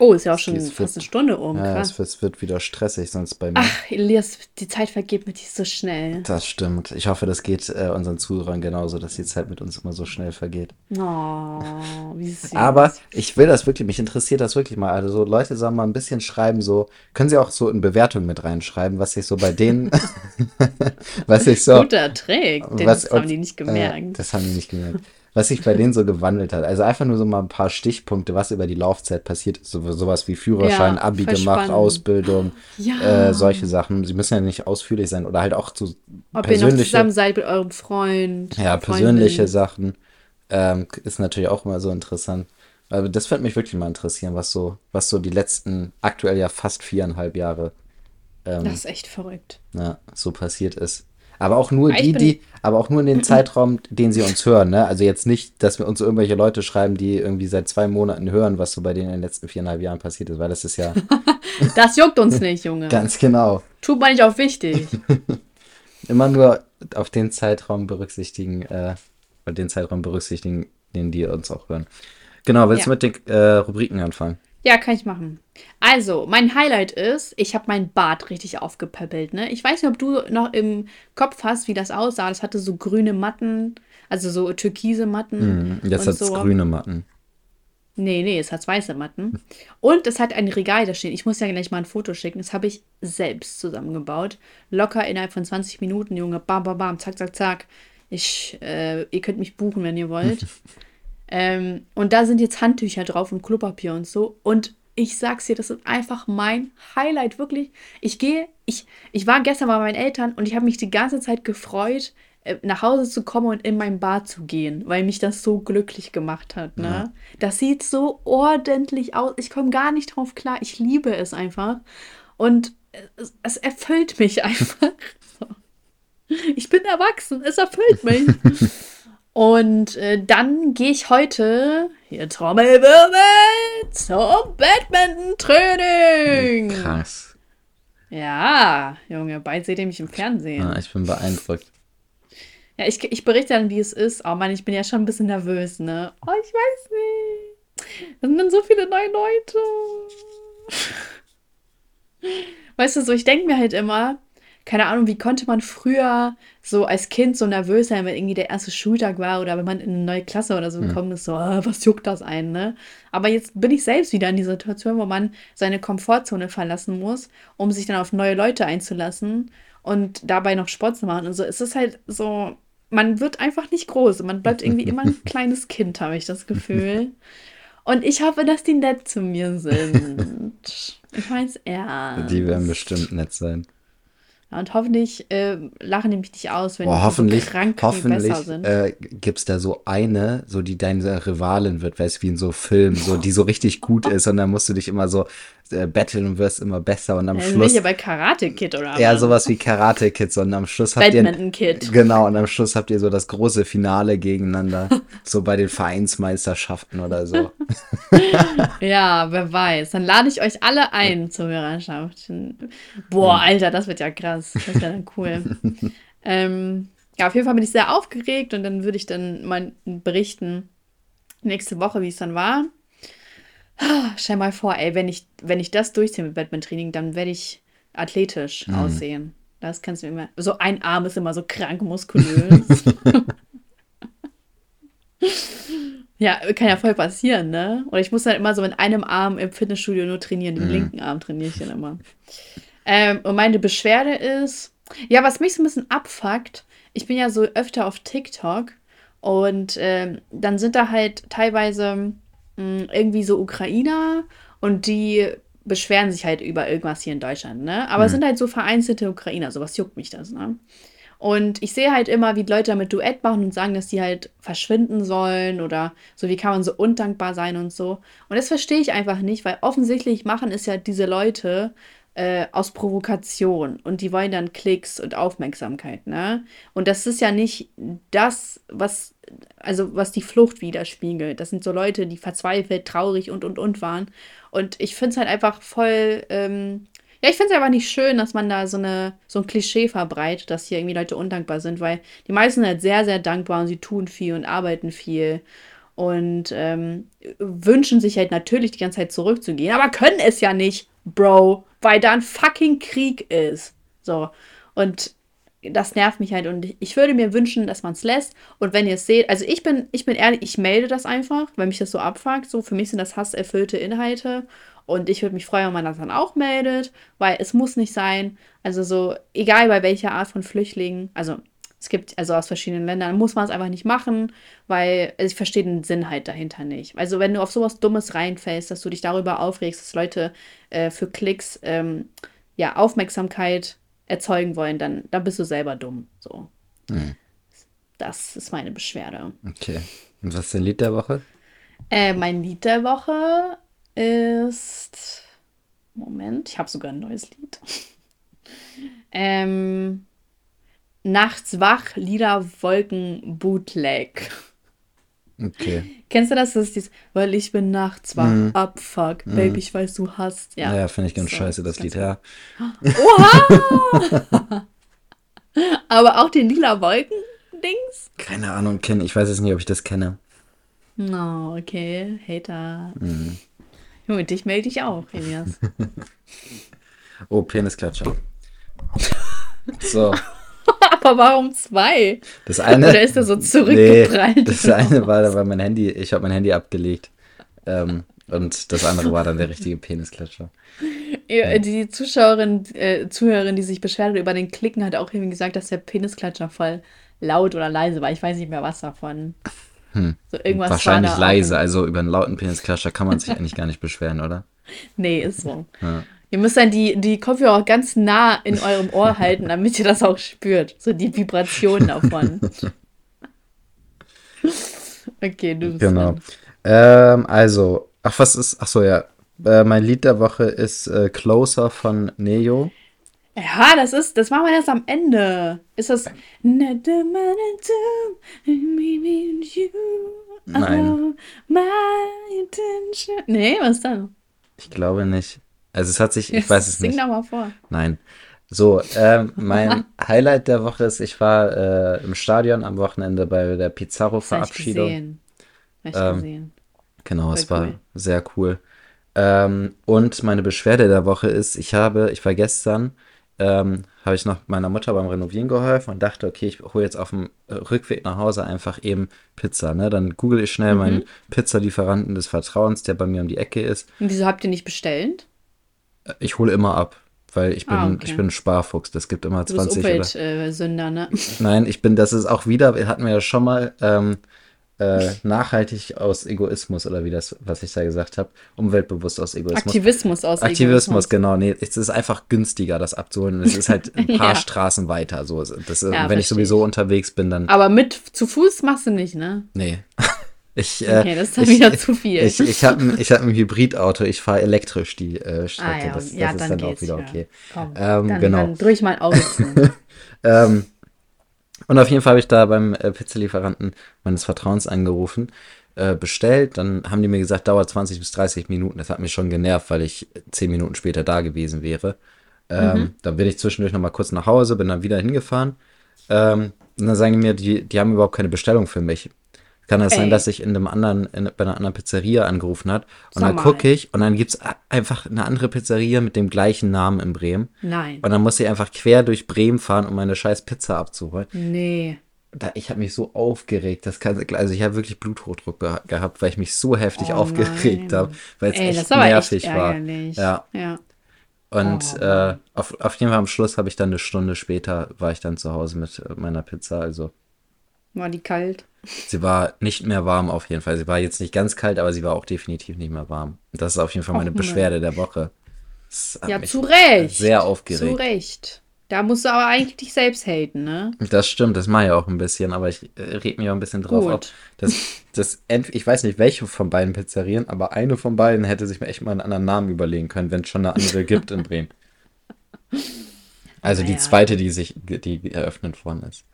Oh, ist ja auch schon fast eine Stunde um. Ja, es, es, wird wieder stressig sonst bei mir. Ach, Elias, die Zeit vergeht mit dir so schnell. Das stimmt. Ich hoffe, das geht äh, unseren Zuhörern genauso, dass die Zeit mit uns immer so schnell vergeht. Oh, wie süß. Aber ich will das wirklich, mich interessiert das wirklich mal. Also so Leute sollen mal ein bisschen schreiben, so, können sie auch so in Bewertungen mit reinschreiben, was sich so bei denen, (laughs) (laughs) was sich so. Guter Trick, den was, haben die nicht gemerkt. Äh, das haben die nicht gemerkt was sich bei denen so gewandelt hat. Also einfach nur so mal ein paar Stichpunkte, was über die Laufzeit passiert ist. So, sowas wie Führerschein, ja, Abi gemacht, spannend. Ausbildung, ja. äh, solche Sachen. Sie müssen ja nicht ausführlich sein oder halt auch zu Ob persönliche, ihr noch zusammen seid mit eurem Freund. Ja, persönliche Sachen ähm, ist natürlich auch immer so interessant. Also das würde mich wirklich mal interessieren, was so, was so die letzten, aktuell ja fast viereinhalb Jahre ähm, das ist echt verrückt. Ja, so passiert ist. Aber auch nur die, die, aber auch nur in dem Zeitraum, den sie uns hören. Ne? Also jetzt nicht, dass wir uns irgendwelche Leute schreiben, die irgendwie seit zwei Monaten hören, was so bei denen in den letzten viereinhalb Jahren passiert ist, weil das ist ja. (laughs) das juckt uns nicht, Junge. Ganz genau. Tut man nicht auch wichtig. (laughs) Immer nur auf den Zeitraum berücksichtigen, äh, den Zeitraum berücksichtigen, den die uns auch hören. Genau, willst ja. du mit den äh, Rubriken anfangen? Ja, kann ich machen. Also, mein Highlight ist, ich habe mein Bart richtig aufgepäppelt. Ne? Ich weiß nicht, ob du noch im Kopf hast, wie das aussah. Das hatte so grüne Matten, also so türkise Matten. Mm, jetzt hat es so. grüne Matten. Nee, nee, es hat weiße Matten. Und es hat ein Regal da stehen. Ich muss ja gleich mal ein Foto schicken. Das habe ich selbst zusammengebaut. Locker innerhalb von 20 Minuten, Junge. Bam, bam, bam, zack, zack, zack. Ich, äh, ihr könnt mich buchen, wenn ihr wollt. (laughs) Ähm, und da sind jetzt Handtücher drauf und Klopapier und so. Und ich sag's dir, das ist einfach mein Highlight, wirklich. Ich gehe, ich, ich war gestern bei meinen Eltern und ich habe mich die ganze Zeit gefreut, äh, nach Hause zu kommen und in mein Bad zu gehen, weil mich das so glücklich gemacht hat. Ne? Ja. Das sieht so ordentlich aus. Ich komme gar nicht drauf klar. Ich liebe es einfach. Und es, es erfüllt mich (laughs) einfach. Ich bin erwachsen. Es erfüllt mich. (laughs) Und äh, dann gehe ich heute, hier Trommelwirbel, zum Badminton-Training. Krass. Ja, Junge, bald seht ihr mich im Fernsehen. Ja, ich bin beeindruckt. Ja, ich, ich berichte dann, wie es ist. Oh Mann, ich bin ja schon ein bisschen nervös, ne? Oh, ich weiß nicht. Es sind dann so viele neue Leute. (laughs) Weißt du, so, ich denke mir halt immer, keine Ahnung, wie konnte man früher so als Kind so nervös sein, wenn irgendwie der erste Schultag war oder wenn man in eine neue Klasse oder so Hm. gekommen ist, so, ah, was juckt das einen, ne? Aber jetzt bin ich selbst wieder in dieser Situation, wo man seine Komfortzone verlassen muss, um sich dann auf neue Leute einzulassen und dabei noch Sport zu machen und so. Es ist halt so, man wird einfach nicht groß. Man bleibt irgendwie immer ein (laughs) kleines Kind, habe ich das Gefühl. Und ich hoffe, dass die nett zu mir sind. (laughs) Ich meine es ernst. Die werden bestimmt nett sein. Ja, und hoffentlich äh, lachen die mich nicht aus, wenn Boah, die hoffentlich, so krank hoffentlich besser sind. äh, gibt's da so eine, so die deine Rivalin wird, weißt du, wie in so Filmen, so die so richtig gut ist und dann musst du dich immer so äh, battlen und wirst immer besser und am Äh, bin Schluss ich ja bei Karate Kid oder was? sowas wie Karate Kids und am Schluss habt ihr Badminton Kid. genau und am Schluss habt ihr so das große Finale gegeneinander, (laughs) so bei den Vereinsmeisterschaften oder so. (laughs) Ja, wer weiß. Dann lade ich euch alle ein zur Hörerschaft. Boah, Alter, das wird ja krass. Das wäre dann cool. (laughs) ähm, ja, auf jeden Fall bin ich sehr aufgeregt und dann würde ich dann mal berichten nächste Woche, wie es dann war. Ah, Stell mal vor, ey, wenn ich, wenn ich das durchziehe mit Badminton-Training, dann werde ich athletisch aussehen. Das kannst du mir immer. So ein Arm ist immer so krank muskulös. (laughs) ja, kann ja voll passieren, ne? Oder ich muss dann immer so mit einem Arm im Fitnessstudio nur trainieren. Den linken Arm trainiere ich dann immer. Ähm, und meine Beschwerde ist, ja, was mich so ein bisschen abfuckt, ich bin ja so öfter auf TikTok und ähm, dann sind da halt teilweise mh, irgendwie so Ukrainer und die beschweren sich halt über irgendwas hier in Deutschland, ne? Aber es sind halt so vereinzelte Ukrainer, sowas juckt mich das, ne? Und ich sehe halt immer, wie Leute damit Duett machen und sagen, dass die halt verschwinden sollen oder so, wie kann man so undankbar sein und so. Und das verstehe ich einfach nicht, weil offensichtlich machen es ja diese Leute äh, aus Provokation und die wollen dann Klicks und Aufmerksamkeit, ne? Und das ist ja nicht das, was, also was die Flucht widerspiegelt. Das sind so Leute, die verzweifelt, traurig und und und waren. Und ich finde es halt einfach voll, ähm, ja, ich finde es einfach nicht schön, dass man da so, eine, so ein Klischee verbreitet, dass hier irgendwie Leute undankbar sind, weil die meisten sind halt sehr, sehr dankbar und sie tun viel und arbeiten viel und ähm, wünschen sich halt natürlich die ganze Zeit zurückzugehen, aber können es ja nicht, Bro, weil da ein fucking Krieg ist. So. Und das nervt mich halt und ich würde mir wünschen, dass man es lässt. Und wenn ihr es seht, also ich bin, ich bin ehrlich, ich melde das einfach, weil mich das so abfuckt. So, für mich sind das hasserfüllte Inhalte. Und ich würde mich freuen, wenn man das dann auch meldet, weil es muss nicht sein. Also so, egal bei welcher Art von Flüchtlingen, also es gibt also aus verschiedenen Ländern, muss man es einfach nicht machen, weil also ich verstehe den Sinn halt dahinter nicht. Also wenn du auf sowas Dummes reinfällst, dass du dich darüber aufregst, dass Leute äh, für Klicks ähm, ja Aufmerksamkeit erzeugen wollen, dann, dann bist du selber dumm. So. Das ist meine Beschwerde. Okay. Und was ist dein Lied der Woche? Äh, mein Lied der Woche ist. Moment, ich habe sogar ein neues Lied. (laughs) ähm, Nachts wach, Lieder, Wolken, Bootleg. Okay. Kennst du das? Das ist dieses, weil ich bin nachts wach, Abfuck, Baby, ich weiß, du hast. Ja, Naja, finde ich ganz So, scheiße, das Lied, ja. (gasps) Oha! (laughs) Aber auch den lila Wolken-Dings? Keine Ahnung, kenn, ich weiß jetzt nicht, ob ich das kenne. Oh, okay, Hater. Junge, dich melde ich auch, Elias. (laughs) Oh, Penisklatscher. (laughs) So, Aber warum zwei? das eine. Oder ist er so (laughs) zurückgeprallt? Nee, das eine war, da war mein Handy, ich habe mein Handy abgelegt. Ähm, und das andere war dann der richtige Penisklatscher. Ja, Die Zuschauerin, äh, Zuhörerin, die sich beschwert hat über den Klicken, hat auch irgendwie gesagt, dass der Penisklatscher voll laut oder leise war. Ich weiß nicht mehr was davon. So irgendwas Hm. Wahrscheinlich war da leise, Auch. also über einen lauten Penisklatscher kann man sich eigentlich gar nicht beschweren, oder? Nee, ist so. Ja. Ihr müsst dann die, die Kopfhörer auch ganz nah in eurem Ohr (laughs) halten, damit ihr das auch spürt. So die Vibrationen davon. (laughs) Okay, du bist Genau. Ähm, also, ach, was ist, ach so, ja. Äh, mein Lied der Woche ist äh, Closer von Neo. Ja, das ist, das machen wir erst am Ende. Ist das. Nein. Nee, was ist da? Ich glaube nicht. Also es hat sich, ich weiß es Sing nicht. doch mal vor. Nein. So, ähm, (laughs) mein Highlight der Woche ist, ich war äh, im Stadion am Wochenende bei der Hab ich Pizarro-Verabschiedung. gesehen. Ähm, gesehen. Genau, es Voll war cool. sehr cool. Ähm, und meine Beschwerde der Woche ist, ich habe, ich war gestern, ähm, habe ich noch meiner Mutter beim Renovieren geholfen und dachte, okay, ich hole jetzt auf dem äh, Rückweg nach Hause einfach eben Pizza, ne? Dann google ich schnell meinen Mhm. Pizzalieferanten des Vertrauens, der bei mir um die Ecke ist. Und wieso habt ihr nicht bestellt? Äh, Ich hole immer ab, weil ich bin, Ah, okay. ich bin ein Sparfuchs. Das gibt immer Du bist 20 oder. Umweltsünder, ne? Nein, ich bin, das ist auch wieder, hatten wir ja schon mal, ähm, äh, nachhaltig aus Egoismus oder wie das, was ich da gesagt habe, umweltbewusst aus Egoismus. Aktivismus aus Aktivismus, Egoismus. genau. Nee, es ist einfach günstiger, das abzuholen. Es ist halt ein (laughs) paar Ja. Straßen weiter. So. Das, äh, Ja, wenn ich sowieso unterwegs bin, dann. Aber mit zu Fuß machst du nicht, ne? Nee. Ich, äh, Okay, das ist dann ich, wieder zu viel. Ich, ich habe ein, hab ein Hybridauto, ich fahre elektrisch die äh, Strecke. ah ja, das das ja ist dann, dann auch wieder ja. okay. Komm, Ähm, dann, genau. dann drück ich mal ein Auge zu. (laughs) Ähm, und auf jeden Fall habe ich da beim äh, Pizzalieferanten meines Vertrauens angerufen, äh, bestellt. Dann haben die mir gesagt, dauert 20 bis 30 Minuten. Das hat mich schon genervt, weil ich 10 Minuten später da gewesen wäre. Ähm, Mhm. Dann bin ich zwischendurch nochmal kurz nach Hause, bin dann wieder hingefahren. Ähm, und dann sagen die mir, die, die haben überhaupt keine Bestellung für mich. Kann das sein, Ey. dass ich in einem anderen, in, bei einer anderen Pizzeria angerufen hat und dann Sag mal. gucke ich und dann gibt es einfach eine andere Pizzeria mit dem gleichen Namen in Bremen. Nein. Und dann muss ich einfach quer durch Bremen fahren, um meine scheiß Pizza abzuholen. Nee. Da, ich habe mich so aufgeregt. Das kann, also ich habe wirklich Bluthochdruck ge gehabt, weil ich mich so heftig Oh aufgeregt habe, weil es Ey, echt aber echt nervig war. Ja. ja. Und Oh äh, auf, auf jeden Fall am Schluss habe ich dann eine Stunde später, war ich dann zu Hause mit äh, meiner Pizza. Also War die kalt? sie war nicht mehr warm auf jeden Fall. Sie war jetzt nicht ganz kalt, aber sie war auch definitiv nicht mehr warm. Das ist auf jeden Fall meine. Beschwerde der Woche. Ja, zu Recht. Sehr Zu aufgeregt. Recht. Da musst du aber eigentlich dich selbst haten, ne? Das stimmt, das mache ich auch ein bisschen, aber ich äh, reg mich auch ein bisschen drauf Gut. Das, das, ich weiß nicht, welche von beiden Pizzerien, aber eine von beiden hätte sich mir echt mal einen anderen Namen überlegen können, wenn es schon eine andere gibt in Bremen. Also die Naja. zweite, die sich, die eröffnet worden ist.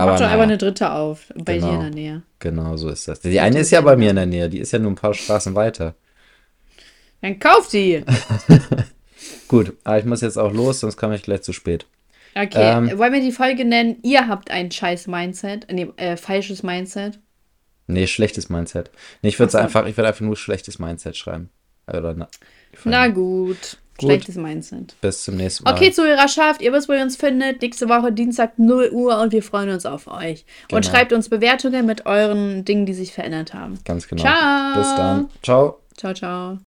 Aber Mach doch einfach eine dritte auf. Bei dir Genau. in der Nähe. genau so ist das. Die eine ist ja bei mir in der Nähe, die ist ja nur ein paar Straßen weiter. Dann kauf die. (laughs) Gut, aber ich muss jetzt auch los, sonst komme ich gleich zu spät. Okay, Ähm. wollen wir die Folge nennen? Ihr habt ein scheiß Mindset. Nee, äh, falsches Mindset. Nee, schlechtes Mindset. Nee, ich würde so. einfach, ich würde einfach nur schlechtes Mindset schreiben. Oder na, Na gut. Gut. Schlechtes Mindset. bis zum nächsten Mal. Okay, Zuhörerschaft, ihr wisst, wo ihr uns findet. Nächste Woche, Dienstag, 0 Uhr und wir freuen uns auf euch. Und Genau. schreibt uns Bewertungen mit euren Dingen, die sich verändert haben. Ganz genau. Ciao. Bis dann. Ciao. Ciao, ciao.